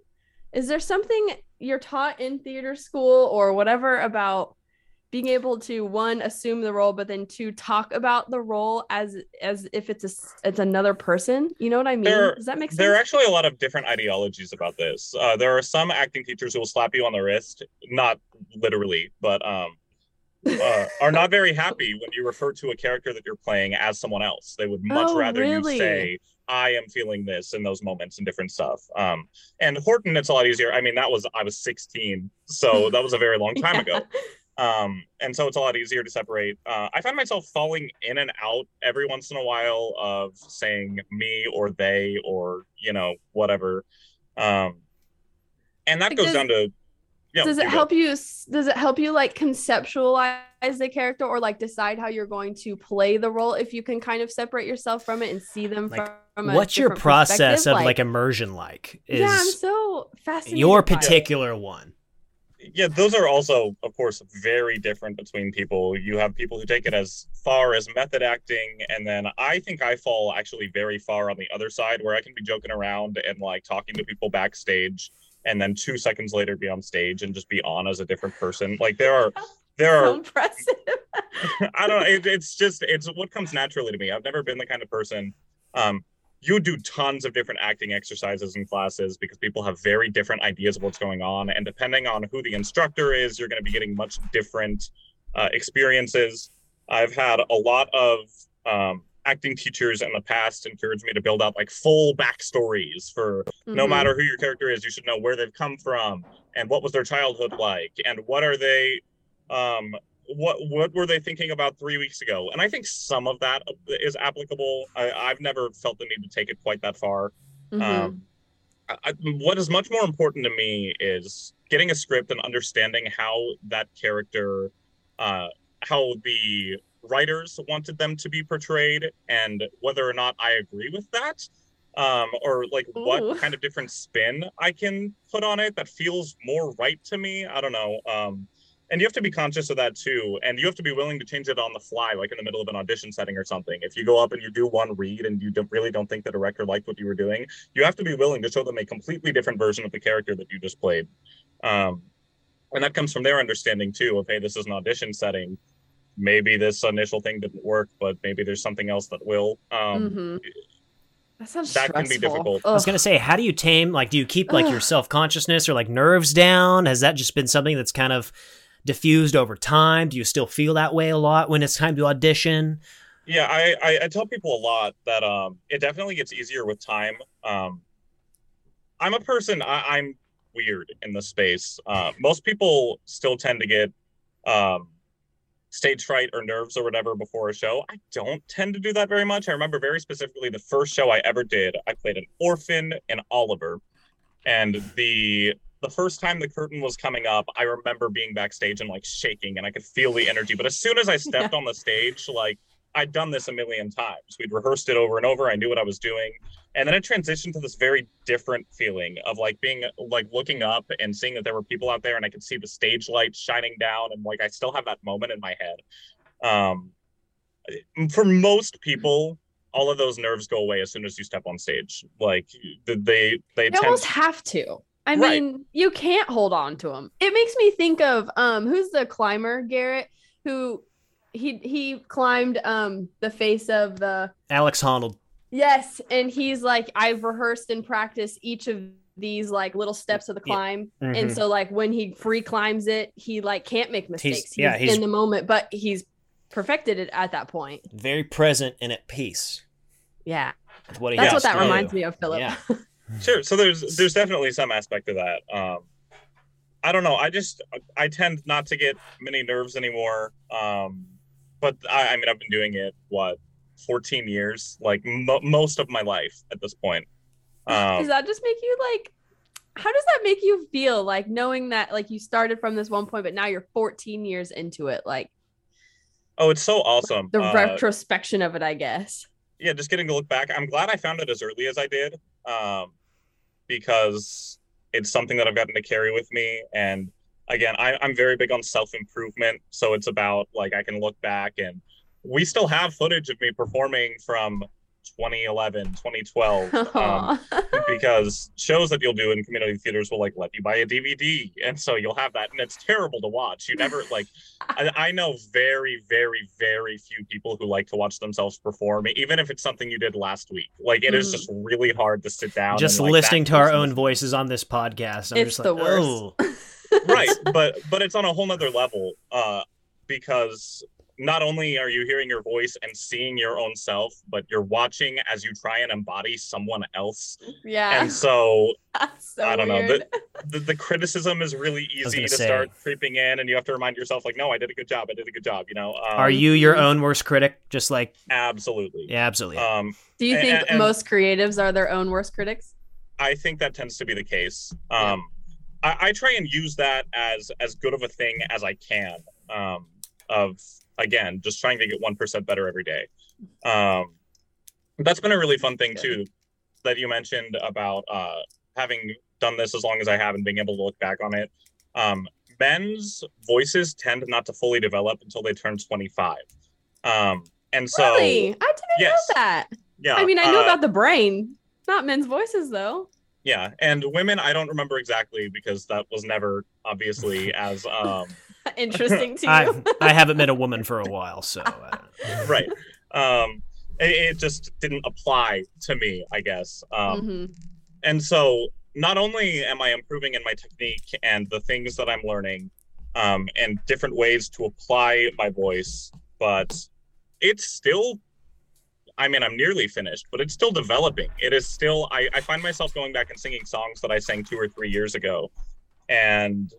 is there something you're taught in theater school or whatever about being able to one assume the role but then two talk about the role as as if it's a it's another person you know what i mean There- does that make sense there are actually a lot of different ideologies about this uh, there are some acting teachers who will slap you on the wrist not literally but um uh, are not very (laughs) happy when you refer to a character that you're playing as someone else. They would much Oh, rather really? you say, "I am feeling this" in those moments and different stuff. Um, and Horton, it's a lot easier. I mean, that was I was 16, so (laughs) that was a very long time ago. Um, and so it's a lot easier to separate. Uh, I find myself falling in and out every once in a while of saying me or they or you know whatever. Um, and that Like, goes down to. Yeah, does it you go. help you does it help you like conceptualize the character or like decide how you're going to play the role if you can kind of separate yourself from it and see them Like, from a What's your process of like, immersion like? Is yeah i'm so fascinated your by it. particular one? yeah those are also of course very different between people you have people who take it as far as method acting and then i think i fall actually very far on the other side where i can be joking around and like talking to people backstage and then two seconds later be on stage and just be on as a different person like there are there so are (laughs) impressive (laughs) I don't know. It, it's just it's what comes naturally to me. I've never been the kind of person. Um, you do tons of different acting exercises and classes because people have very different ideas of what's going on, and depending on who the instructor is, you're going to be getting much different uh, experiences. I've had a lot of um, acting teachers in the past encouraged me to build out like full backstories for no Mhm. matter who your character is, you should know where they've come from and what was their childhood like and what are they um what what were they thinking about three weeks ago and i think some of that is applicable I, i've never felt the need to take it quite that far Mhm. um, I- what is much more important to me is getting a script and understanding how that character, uh, how the writers wanted them to be portrayed, and whether or not I agree with that, um, or like Ooh. what kind of different spin I can put on it that feels more right to me. I don't know. Um, and you have to be conscious of that too and you have to be willing to change it on the fly like in the middle of an audition setting or something if you go up and you do one read and you don't, really don't think the director liked what you were doing you have to be willing to show them a completely different version of the character that you just played um, and that comes from their understanding too of hey this is an audition setting maybe this initial thing didn't work but maybe there's something else that will um, Mhm. That sounds that can be stressful. difficult. I was gonna say, how do you tame? Like, do you keep like your self consciousness or like nerves down? Has that just been something that's kind of diffused over time? Do you still feel that way a lot when it's time to audition? Yeah, I, I, I tell people a lot that um, it definitely gets easier with time. Um, I'm a person, I, I'm weird in the space. Uh, most people still tend to get um, stage fright or nerves or whatever before a show. I don't tend to do that very much. I remember very specifically the first show I ever did, I played an orphan in Oliver. And the the first time the curtain was coming up, I remember being backstage and like shaking and I could feel the energy. But as soon as I stepped (laughs) on the stage, like I'd done this a million times. We'd rehearsed it over and over. I knew what I was doing. And then it transitioned to this very different feeling of like being like looking up and seeing that there were people out there and I could see the stage lights shining down and like I still have that moment in my head. Um for most people, all of those nerves go away as soon as you step on stage. Like they they, they almost have to. I Right. mean, you can't hold on to them. It makes me think of um who's the climber, Garrett, who he he climbed um the face of the Alex Honnold. Yes, and he's like I've rehearsed and practiced each of these like little steps of the Yeah. climb. Mhm. And so like when he free climbs it, he like can't make mistakes. He's, yeah, he's- in the moment, but he's perfected it at that point. Very present and at peace Yeah. with what he That's what that to reminds me of, Phillip. Yeah. (laughs) Sure. So there's there's definitely some aspect of that. Um, I don't know. I just I tend not to get many nerves anymore. Um, but I, I mean I've been doing it what 14 years, like mo- most of my life at this point. Does Um, that just make you like how does that make you feel like knowing that like you started from this one point but now you're 14 years into it like oh, it's so awesome. the Uh, retrospection of it i guess yeah, just getting to look back. I'm glad I found it as early as I did, um, because it's something that I've gotten to carry with me. And again, I, I'm very big on self improvement, so it's about like I can look back and we still have footage of me performing from 2011, 2012. (laughs) Um, because shows that you'll do in community theaters will like let you buy a DVD, and so you'll have that, and it's terrible to watch. You never like. (laughs) I, I know very, very, very few people who like to watch themselves perform, even if it's something you did last week. Like it is Mhm. just really hard to sit down. Just and, like, listening to our person's- own voices on this podcast, I'm It's just the like, worst. oh, right, (laughs) but but it's on a whole nother level, uh, because not only are you hearing your voice and seeing your own self, but you're watching as you try and embody someone else, yeah and so (laughs) so I don't know. weird. the, the criticism is really easy gonna say. start creeping in and you have to remind yourself like no i did a good job i did a good job you know um, are you your own worst critic? Just like, absolutely yeah, absolutely. um do you and- think and- most creatives are their own worst critics i think that tends to be the case Yeah. um I, I try and use that as as good of a thing as i can um of again just trying to get 1% better every day. Um that's been a really fun thing too that you mentioned about uh having done this as long as i have and being able to look back on it. Um men's voices tend not to fully develop until they turn 25 um and so really? I didn't yes. know that. Yeah i mean i know uh, about the brain not men's voices though. Yeah and women i don't remember exactly because that was never obviously (laughs) as um (laughs) interesting to (laughs) you I (laughs) I haven't met a woman for a while, so uh, right um it, it just didn't apply to me i guess um Mhm. and so not only am i improving in my technique and the things that i'm learning um and different ways to apply my voice but it's still I mean, I'm nearly finished, but it's still developing. It is still, I, I find myself going back and singing songs that I sang two or three years ago. And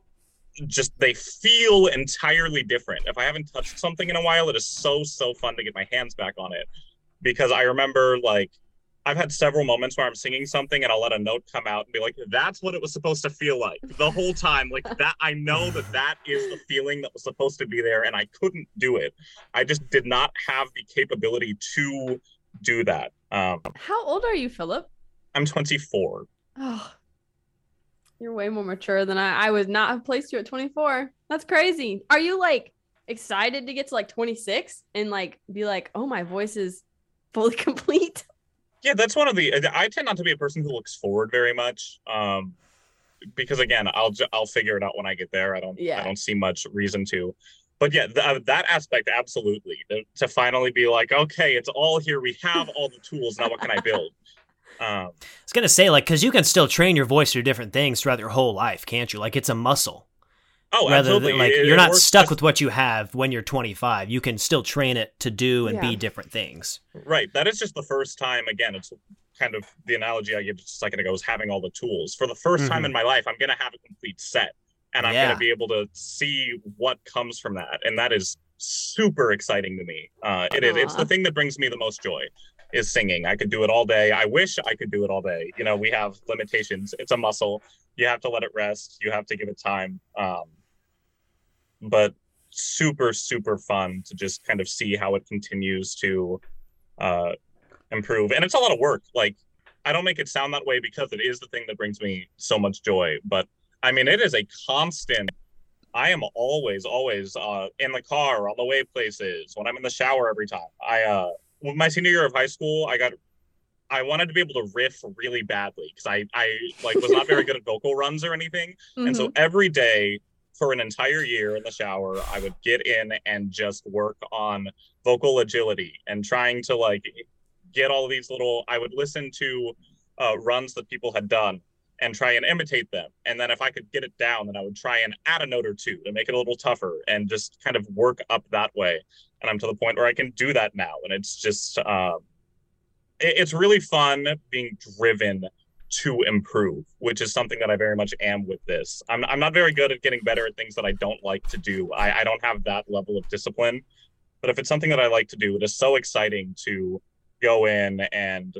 just they feel entirely different. If I haven't touched something in a while, it is so, so fun to get my hands back on it. Because I remember like I've had several moments where I'm singing something and I'll let a note come out and be like, that's what it was supposed to feel like the whole time. Like that, I know that that is the feeling that was supposed to be there and I couldn't do it. I just did not have the capability to do that. Um, How old are you, Phillip? I'm 24. Oh, you're way more mature than I. I would not have placed you at 24. That's crazy. Are you like excited to get to like 26 and like be like, oh, my voice is fully (laughs) complete? Yeah, that's one of the. I tend not to be a person who looks forward very much, um, because again, I'll I'll figure it out when I get there. I don't. Yeah. I don't see much reason to. But yeah, th- that aspect absolutely to, to finally be like, okay, it's all here. We have all the tools now. What can I build? Um, I was gonna say like because you can still train your voice through different things throughout your whole life, can't you? Like it's a muscle. oh, Rather absolutely. than like It- you're it not stuck just- with what you have when you're 25. You can still train it to do and Yeah. be different things. Right. That is just the first time. Again, it's kind of the analogy I gave just a second ago is having all the tools. For the 1st time Mhm. in my life, I'm going to have a complete set and I'm Yeah. going to be able to see what comes from that. And that is super exciting to me. Uh, it is. It's the thing that brings me the most joy is singing. I could do it all day. I wish I could do it all day. You know, we have limitations. It's a muscle. You have to let it rest. You have to give it time. Um, but super super fun to just kind of see how it continues to uh improve and it's a lot of work like i don't make it sound that way because it is the thing that brings me so much joy but i mean it is a constant i am always always uh in the car on the way places when i'm in the shower every time i uh my senior year of high school i got i wanted to be able to riff really badly because i i like was not very good at vocal runs or anything and so every day for an entire year in the shower, I would get in and just work on vocal agility and trying to like get all these little. I would listen to uh, runs that people had done and try and imitate them. And then if I could get it down, then I would try and add a note or two to make it a little tougher and just kind of work up that way. And I'm to the point where I can do that now. And it's just, um, it- it's really fun being driven to improve, which is something that I very much am with this. I'm, I'm not very good at getting better at things that I don't like to do. I, I don't have that level of discipline. But if it's something that I like to do, it is so exciting to go in and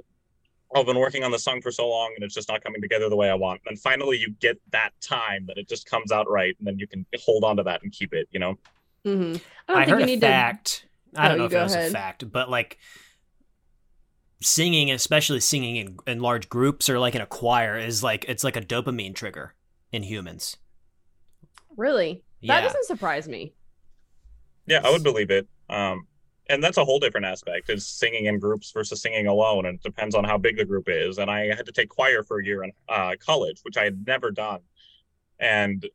oh, I've been working on the song for so long and it's just not coming together the way I want. And then finally you get that time that it just comes out right and then you can hold on to that and keep it, you know? Mhm. I don't I, think heard you a need fact. I Oh, don't know if go it was ahead. a fact, but like singing, especially singing in, in large groups or like in a choir, is like it's like a dopamine trigger in humans. Really? Yeah. That doesn't surprise me. Yeah, I would believe it. Um, and that's a whole different aspect is singing in groups versus singing alone. And it depends on how big the group is. And I had to take choir for a year in uh, college, which I had never done. And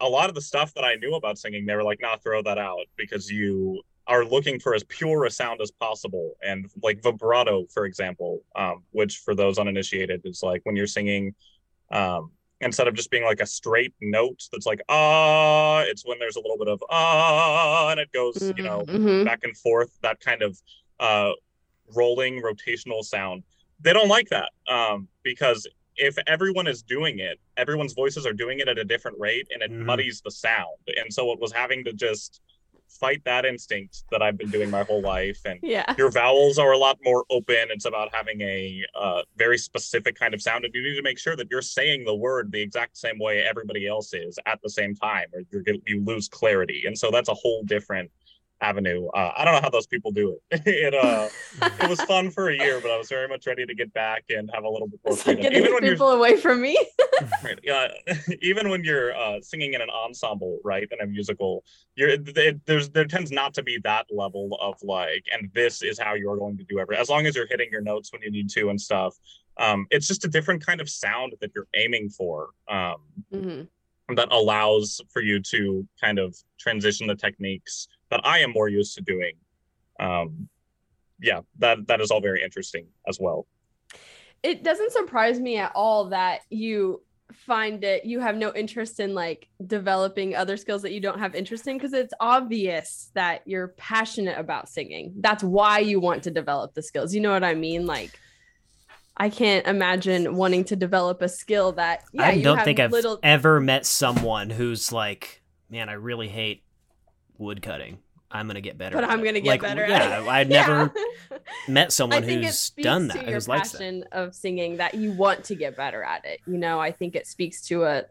a lot of the stuff that I knew about singing, they were like, nah, throw that out because you are looking for as pure a sound as possible. And like vibrato, for example, um, which for those uninitiated is like when you're singing, um, instead of just being like a straight note that's like, ah, it's when there's a little bit of ah, and it goes, you know, Mhm. back and forth, that kind of uh, rolling rotational sound. They don't like that um, because if everyone is doing it, everyone's voices are doing it at a different rate and it Mhm. muddies the sound. And so it was having to just fight that instinct that I've been doing my whole life. And Yeah. your vowels are a lot more open. It's about having a uh, very specific kind of sound, and you need to make sure that you're saying the word the exact same way everybody else is at the same time, or you're you lose clarity. And so that's a whole different avenue. Uh, I don't know how those people do it. (laughs) it uh, (laughs) it was fun for a year, but I was very much ready to get back and have a little bit more like getting Even people away from me. Right. Yeah. (laughs) even when you're uh, singing in an ensemble, right, in a musical, you're th- there's there tends not to be that level of like, and this is how you're going to do everything. As long as you're hitting your notes when you need to and stuff, um, it's just a different kind of sound that you're aiming for. Um, Mhm. that allows for you to kind of transition the techniques that I am more used to doing. Um, yeah, that that is all very interesting as well. It doesn't surprise me at all that you find it you have no interest in like developing other skills that you don't have interest in because it's obvious that you're passionate about singing that's why you want to develop the skills you know what i mean like i can't imagine wanting to develop a skill that yeah, I don't have think I've ever met someone who's like, man, I really hate wood cutting. I'm gonna get better. but i'm gonna get Like, better yeah, at it I've (laughs) never Yeah. met someone I think it who's done that, your who's likes that. passion of singing that you want to get better at it. You know, I think it speaks to a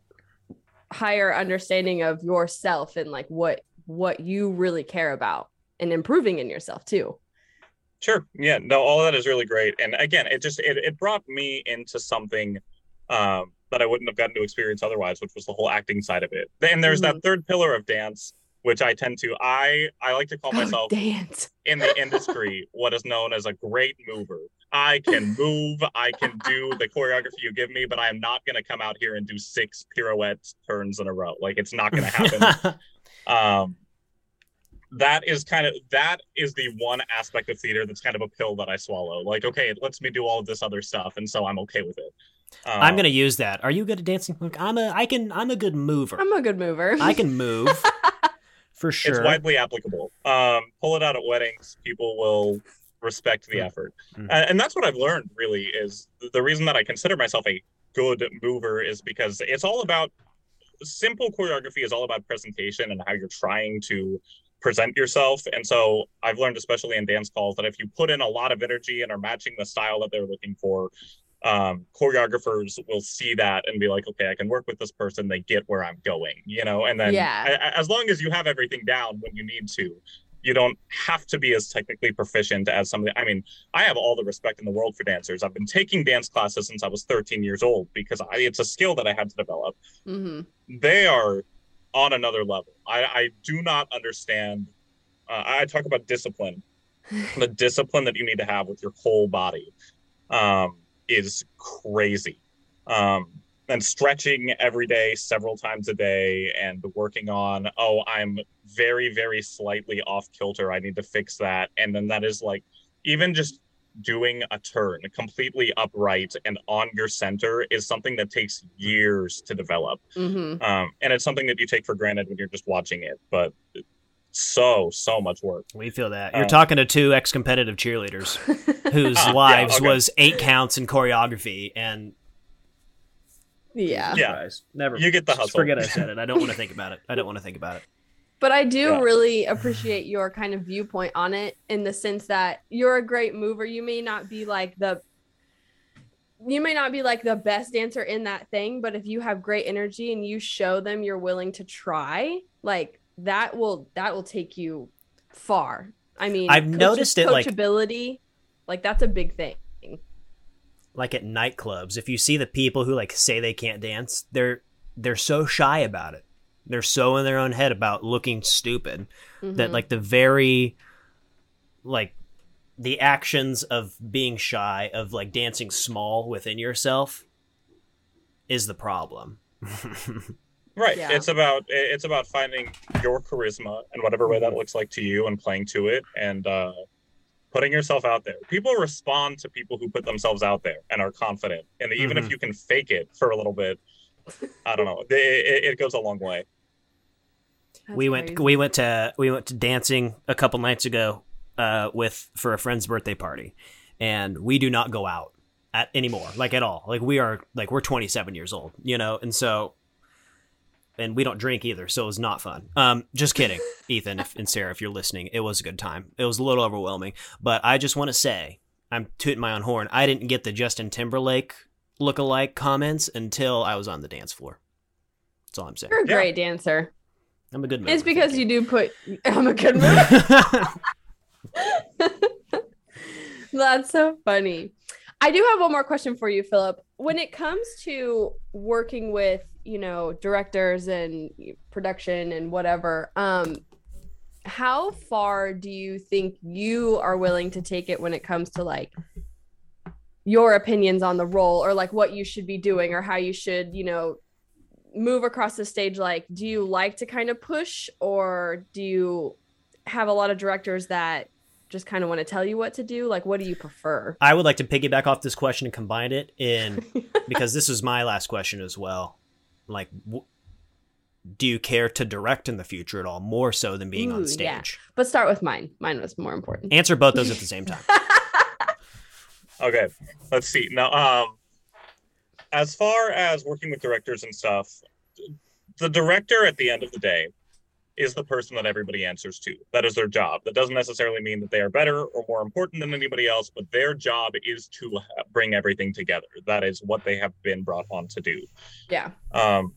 higher understanding of yourself and like what what you really care about and improving in yourself too. Sure. Yeah. No, all of that is really great. And again, it just it, it brought me into something um, that I wouldn't have gotten to experience otherwise, which was the whole acting side of it. And there's Mm-hmm. that third pillar of dance, which I tend to I I like to call myself dance. in the industry what is known as a great mover. I can move, I can do the choreography you give me, but I am not going to come out here and do six pirouette turns in a row. Like it's not going to happen. (laughs) um that is kind of that is the one aspect of theater that's kind of a pill that I swallow. Like, okay, it lets me do all of this other stuff, and so I'm okay with it. Um, I'm gonna use that. Are you good at dancing? I'm a. I can. I'm a good mover. I'm a good mover. I can move (laughs) for sure. It's widely applicable. Um, pull it out at weddings. People will respect the Mm. effort, Mm. and, and that's what I've learned. Really, is the reason that I consider myself a good mover is because it's all about simple choreography is all about presentation and how you're trying to present yourself. And so I've learned, especially in dance calls, that if you put in a lot of energy and are matching the style that they're looking for, um, choreographers will see that and be like, okay, I can work with this person. They get where I'm going, you know. And then, Yeah. as long as you have everything down when you need to, you don't have to be as technically proficient as some of the. I mean, I have all the respect in the world for dancers. I've been taking dance classes since I was 13 years old because I, it's a skill that I had to develop hmm they are on another level. I, I do not understand. Uh, I talk about discipline. (laughs) the discipline that you need to have with your whole body um, is crazy. Um, and stretching every day, several times a day, and working on, oh, I'm very, very slightly off kilter. I need to fix that. And then that is like, even just doing a turn completely upright and on your center is something that takes years to develop hmm um, and it's something that you take for granted when you're just watching it but so so much work we feel that. You're Uh, talking to two ex-competitive cheerleaders (laughs) whose yeah, lives okay. was eight counts in choreography, and yeah. Yeah. Christ, never. You get the just hustle. Forget I said it. I don't want to think about it. I don't want to think about it. But I do Yeah. really appreciate your kind of viewpoint on it in the sense that you're a great mover. You may not be like the you may not be like the best dancer in that thing, but if you have great energy and you show them you're willing to try, like that will that will take you far. I mean, I've noticed it, like- coachability, like that's a big thing. Like at nightclubs, if you see the people who like say they can't dance, they're they're so shy about it. They're so in their own head about looking stupid that Mhm. like the very like the actions of being shy of like dancing small within yourself is the problem. (laughs) right. Yeah. it's about it's about finding your charisma and whatever way that looks like to you and playing to it and uh putting yourself out there. People respond to people who put themselves out there and are confident and even Mhm. if you can fake it for a little bit i don't know. It, it, it goes a long way. That's we went crazy. we went to we went to dancing a couple nights ago uh with for a friend's birthday party and we do not go out at anymore like at all. Like we are like we're 27 years old you know? And so and we don't drink either so it was not fun um just kidding (laughs) ethan if, and sarah if you're listening it was a good time it was a little overwhelming but i just want to say i'm tooting my own horn i didn't get the justin timberlake look-alike comments until i was on the dance floor that's all i'm saying You're a Yeah. great dancer. i'm a good mover, It's because thank you do put (laughs) I'm a good mover. (laughs) That's so funny. I do have one more question for you, Phillip. When it comes to working with, you know, directors and production and whatever, um, how far do you think you are willing to take it when it comes to like your opinions on the role or like what you should be doing or how you should, you know, move across the stage? Like, do you like to kind of push or do you have a lot of directors that just kind of want to tell you what to do? Like, what do you prefer? I would like to piggyback off this question and combine it in because this is my last question as well. Like, w- do you care to direct in the future at all, more so than being Ooh, on yeah. stage? But start with mine. Mine was more important. Answer both those at the same (laughs) time. Okay, let's see. Now, um, as far as working with directors and stuff, the director at the end of the day is the person that everybody answers to. That is their job. That doesn't necessarily mean that they are better or more important than anybody else, but their job is to bring everything together. That is what they have been brought on to do. Yeah. Um,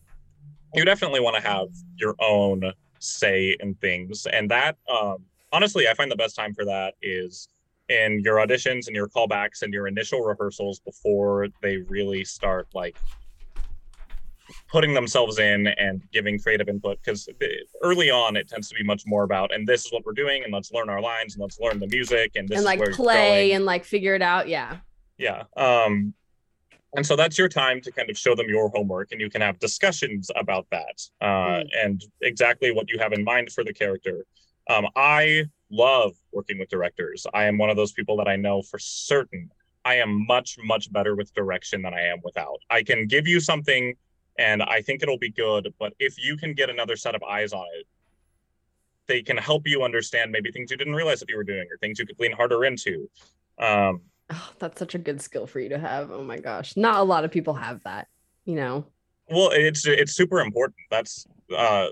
you definitely want to have your own say in things, and that um, honestly, I find the best time for that is in your auditions and your callbacks and your initial rehearsals before they really start like putting themselves in and giving creative input because early on it tends to be much more about and this is what we're doing and let's learn our lines and let's learn the music and this and is like where play and like figure it out. Yeah. yeah um and so that's your time to kind of show them your homework and you can have discussions about that uh, Mm. and exactly what you have in mind for the character um, i love working with directors i am one of those people that i know for certain i am much much better with direction than i am without i can give you something and i think it'll be good but if you can get another set of eyes on it they can help you understand maybe things you didn't realize that you were doing or things you could lean harder into um, Oh, that's such a good skill for you to have. Oh my gosh. Not a lot of people have that, you know. Well, it's it's super important. That's uh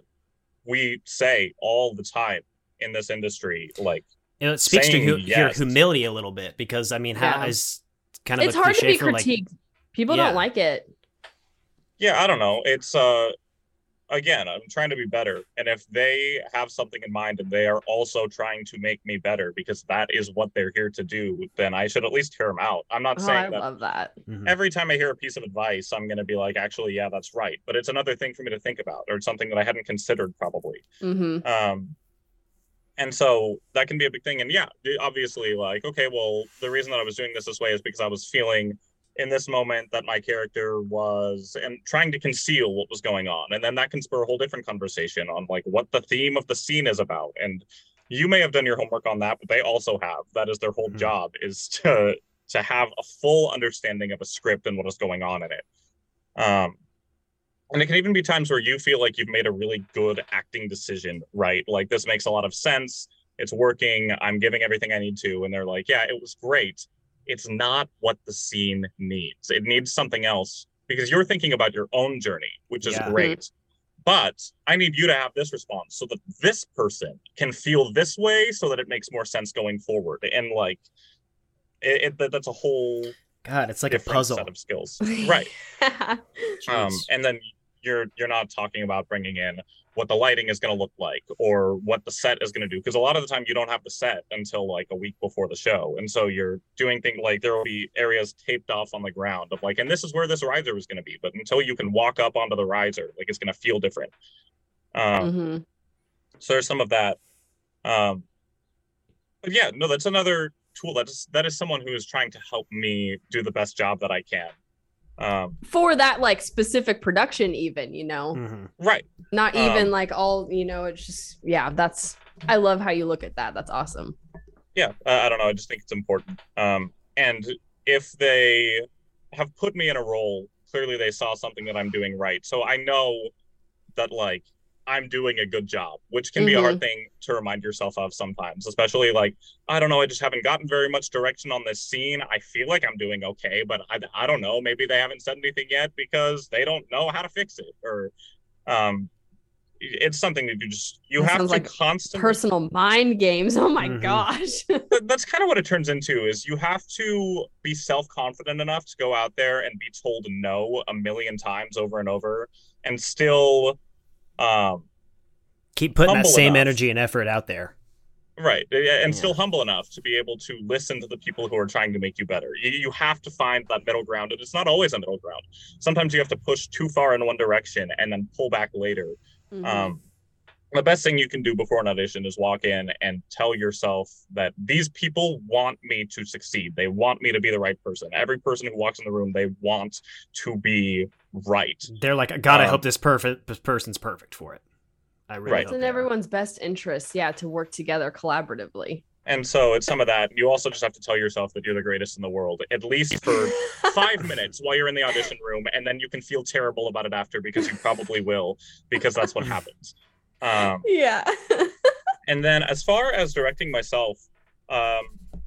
we say all the time in this industry like You know, it speaks to Saying hu- your humility a little bit because I mean, how Yeah. is kind of It's a hard to be for like critiqued. People Yeah. don't like it. Yeah, I don't know. It's uh again, I'm trying to be better. And if they have something in mind and they are also trying to make me better because that is what they're here to do, then I should at least hear them out. I'm not Oh, I saying that love that. Mhm. every time I hear a piece of advice, I'm going to be like, actually, yeah, that's right. But it's another thing for me to think about or it's something that I hadn't considered probably. hmm um and so that can be a big thing and yeah obviously like okay well the reason that i was doing this this way is because i was feeling in this moment that my character was and trying to conceal what was going on and then that can spur a whole different conversation on like what the theme of the scene is about and you may have done your homework on that but they also have that is their whole Mhm. job is to to have a full understanding of a script and what is going on in it um and it can even be times where you feel like you've made a really good acting decision, right? Like this makes a lot of sense. It's working. I'm giving everything I need to. And they're like, yeah, it was great. It's not what the scene needs. It needs something else because you're thinking about your own journey, which is Yeah. great. But I need you to have this response so that this person can feel this way so that it makes more sense going forward. And like, it, it that's a whole God, it's like a puzzle. set of skills. (laughs) right um, and then you're you're not talking about bringing in what the lighting is going to look like or what the set is going to do because a lot of the time you don't have the set until like a week before the show. And so you're doing things like there will be areas taped off on the ground of like and this is where this riser is going to be but until you can walk up onto the riser like it's going to feel different. Um, hmm so there's some of that. Um but yeah no that's another tool that's that is someone who is trying to help me do the best job that i can um For that like specific production, even, you know, Mhm. right not Um, even like all, you know, it's just, yeah, that's, I love how you look at that. That's awesome. yeah uh, i don't know i just think it's important um and if they have put me in a role clearly they saw something that i'm doing right so i know that like i'm doing a good job which can be a hard thing to remind yourself of sometimes especially like i don't know i just haven't gotten very much direction on this scene i feel like i'm doing okay but i, I don't know maybe they haven't said anything yet because they don't know how to fix it or um it's something that you just you That have to like constantly Personal mind games. Oh my Mhm. gosh. (laughs) That's kind of what it turns into is you have to be self-confident enough to go out there and be told no a million times over and over and still um Keep putting that same enough. energy and effort out there. right and Yeah. still humble enough to be able to listen to the people who are trying to make you better you, you have to find that middle ground and it's not always a middle ground sometimes you have to push too far in one direction and then pull back later Mhm. um the best thing you can do before an audition is walk in and tell yourself that these people want me to succeed. They want me to be the right person. Every person who walks in the room, they want to be right. They're like, God, I Um, hope this perfect this person's perfect for it. I really Right. it's in everyone's best interest, yeah, to work together collaboratively. And so it's some of that. You also just have to tell yourself that you're the greatest in the world, at least for (laughs) five minutes while you're in the audition room, and then you can feel terrible about it after because you probably will, because that's what happens. Um, yeah. (laughs) and then as far as directing myself, um,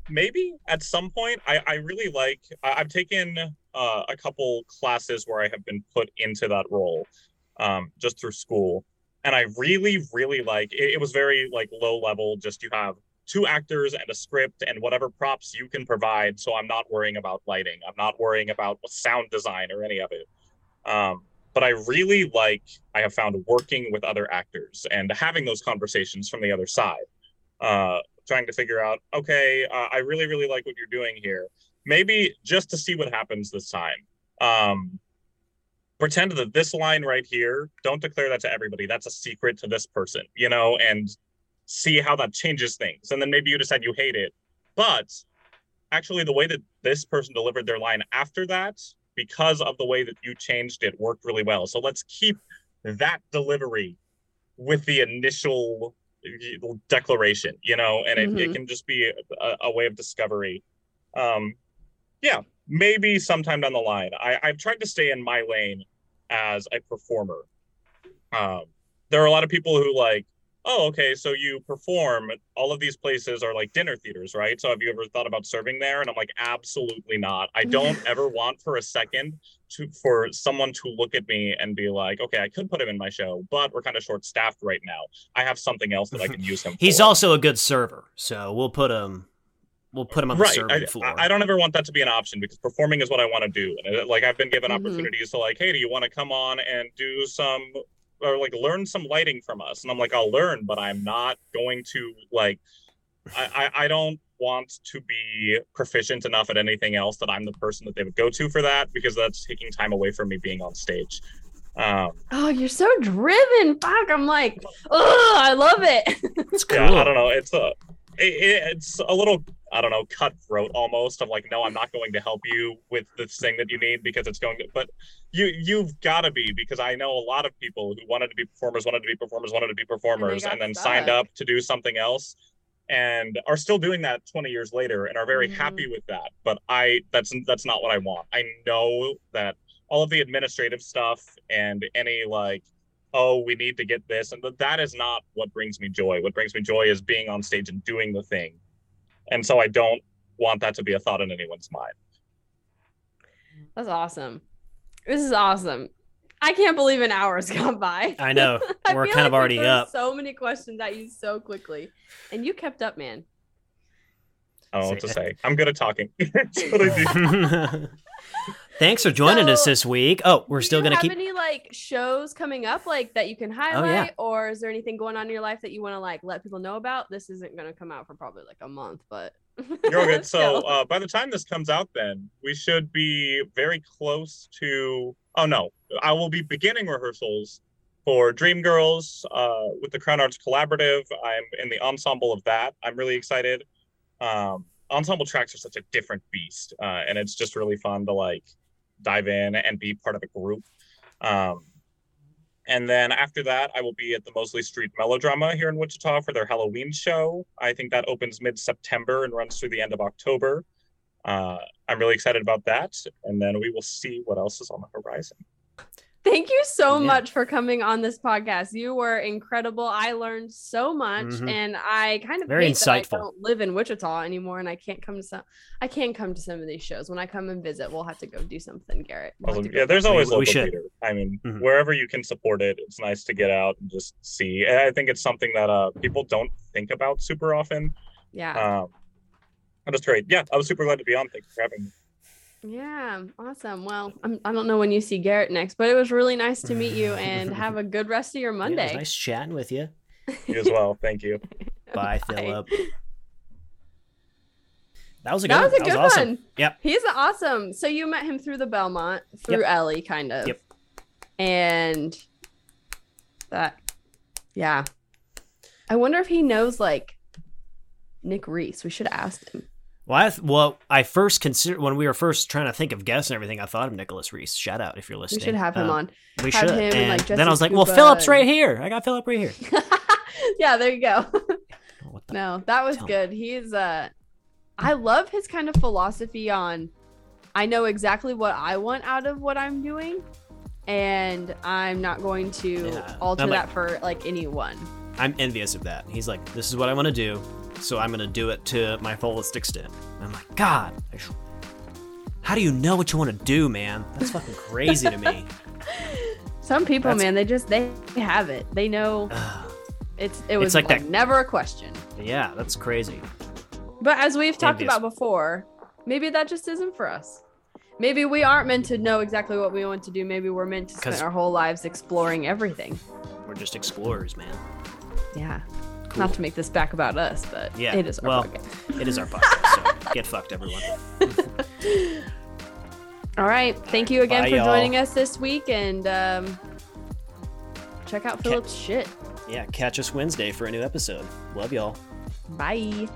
maybe at some point, I, I really like. I, I've taken uh, a couple classes where I have been put into that role, um, just through school, and I really, really like. It, it was very like low level. Just you have two actors and a script and whatever props you can provide. So I'm not worrying about lighting. I'm not worrying about sound design or any of it. Um, but I really like, I have found working with other actors and having those conversations from the other side, uh, trying to figure out, okay, uh, I really, really like what you're doing here. Maybe just to see what happens this time. Um, pretend that this line right here, don't declare that to everybody. That's a secret to this person, you know, and see how that changes things. And then maybe you decide you hate it. But actually, the way that this person delivered their line after that, because of the way that you changed it, worked really well. So let's keep that delivery with the initial declaration, you know, and it, mm-hmm. it can just be a, a, way of discovery. Um, yeah, maybe sometime down the line. I, I've tried to stay in my lane as a performer. Um, there are a lot of people who like oh, okay, so you perform. All of these places are like dinner theaters, right? So have you ever thought about serving there? And I'm like, absolutely not. I don't ever want for a second to for someone to look at me and be like, okay, I could put him in my show, but we're kind of short staffed right now. I have something else that I can use him. (laughs) He's for. also a good server, so we'll put him. We'll put him on the right. serving I, floor. I don't ever want that to be an option because performing is what I want to do. And like I've been given mm-hmm. opportunities to like, hey, do you want to come on and do some or like learn some lighting from us. And i'm like i'll learn but i'm not going to like I, I, I don't want to be proficient enough at anything else that i'm the person that they would go to for that because that's taking time away from me being on stage. Um, oh you're so driven. Fuck i'm like oh i love it. It's cool. yeah i don't know. It's a it, it's a little I don't know, cutthroat almost of like, no, I'm not going to help you with this thing that you need because it's going to, but you, you've got to be, because I know a lot of people who wanted to be performers, wanted to be performers, wanted to be performers, and, and then stuck. signed up to do something else and are still doing that 20 years later and are very mm-hmm. happy with that. But I, that's, that's not what I want. I know that all of the administrative stuff and any like, oh, we need to get this. And that is not what brings me joy. What brings me joy is being on stage and doing the thing and so I don't want that to be a thought in anyone's mind. That's awesome. This is awesome. I can't believe an hour's (laughs) gone by. I know. (laughs) We're kind like of already up. So many questions at you so quickly. And you kept up, man. I don't know what to say. I'm good at talking. (laughs) That's what I do. Thanks for joining so, us this week. Oh, we're still gonna keep. Have any like shows coming up like that you can highlight, oh, yeah. or is there anything going on in your life that you want to like let people know about? This isn't gonna come out for probably like a month, but (laughs) you're good. (laughs) So uh, by the time this comes out, then we should be very close to. Oh no, I will be beginning rehearsals for Dreamgirls uh, with the Crown Arts Collaborative. I'm in the ensemble of that. I'm really excited. Um, ensemble tracks are such a different beast, uh, and it's just really fun to like dive in and be part of a group. Um, and then after that, I will be at the Mosley Street Melodrama here in Wichita for their Halloween show. I think that opens mid September and runs through the end of October. Uh, I'm really excited about that. And then we will see what else is on the horizon. Thank you so yeah. much for coming on this podcast. You were incredible. I learned so much, mm-hmm. and I kind of very insightful. I don't live in Wichita anymore, and I can't come to some. I can't come to some of these shows. When I come and visit, we'll have to go do something, Garrett. We'll yeah, there's always local theater. I mean, mm-hmm. wherever you can support it, it's nice to get out and just see. And I think it's something that uh, people don't think about super often. Yeah. Um, that's great. Yeah, I was super glad to be on. Thanks for having me. Yeah, awesome. Well, I'm, I do not know when you see Garrett next, but it was really nice to meet you and have a good rest of your Monday. Yeah, nice chatting with you. You as well. Thank you. (laughs) Bye, Bye. Phillip. That was a good, that was a good was awesome. one. Yep. He's awesome. So you met him through the Belmont, through yep. Ellie, kind of. Yep. And that, yeah. I wonder if he knows like Nick Reese. We should have asked him. Well, I, well, I first considered when we were first trying to think of guests and everything. I thought of Nicholas Reese. Shout out if you're listening. We should have him uh, on. We have should. Him and, and like then I was like, well, Phillip's right here. I got Phillip right here. (laughs) yeah, there you go. (laughs) no, that was Tell me. good. He's uh I love his kind of philosophy on I know exactly what I want out of what I'm doing and I'm not going to Yeah. alter like- that for like anyone. I'm envious of that. He's like, this is what I want to do, so I'm gonna do it to my fullest extent. And I'm like, God, sh- how do you know what you want to do, man? That's fucking crazy to me. (laughs) Some people, That's- man, they just they have it. They know (sighs) it's it was like like, that- never a question. yeah, that's crazy. But as we've talked Envious. about before, maybe that just isn't for us. Maybe we aren't meant to know exactly what we want to do. Maybe we're meant to spend our whole lives exploring everything. We're just explorers, man. Yeah. Cool. Not to make this back about us, but Yeah, it is our well- podcast. It is our podcast, (laughs) so get fucked, everyone. (laughs) All right. Thank you again Bye, for y'all. joining us this week and um, check out Phillip's shit. Yeah, catch us Wednesday for a new episode. Love y'all. Bye.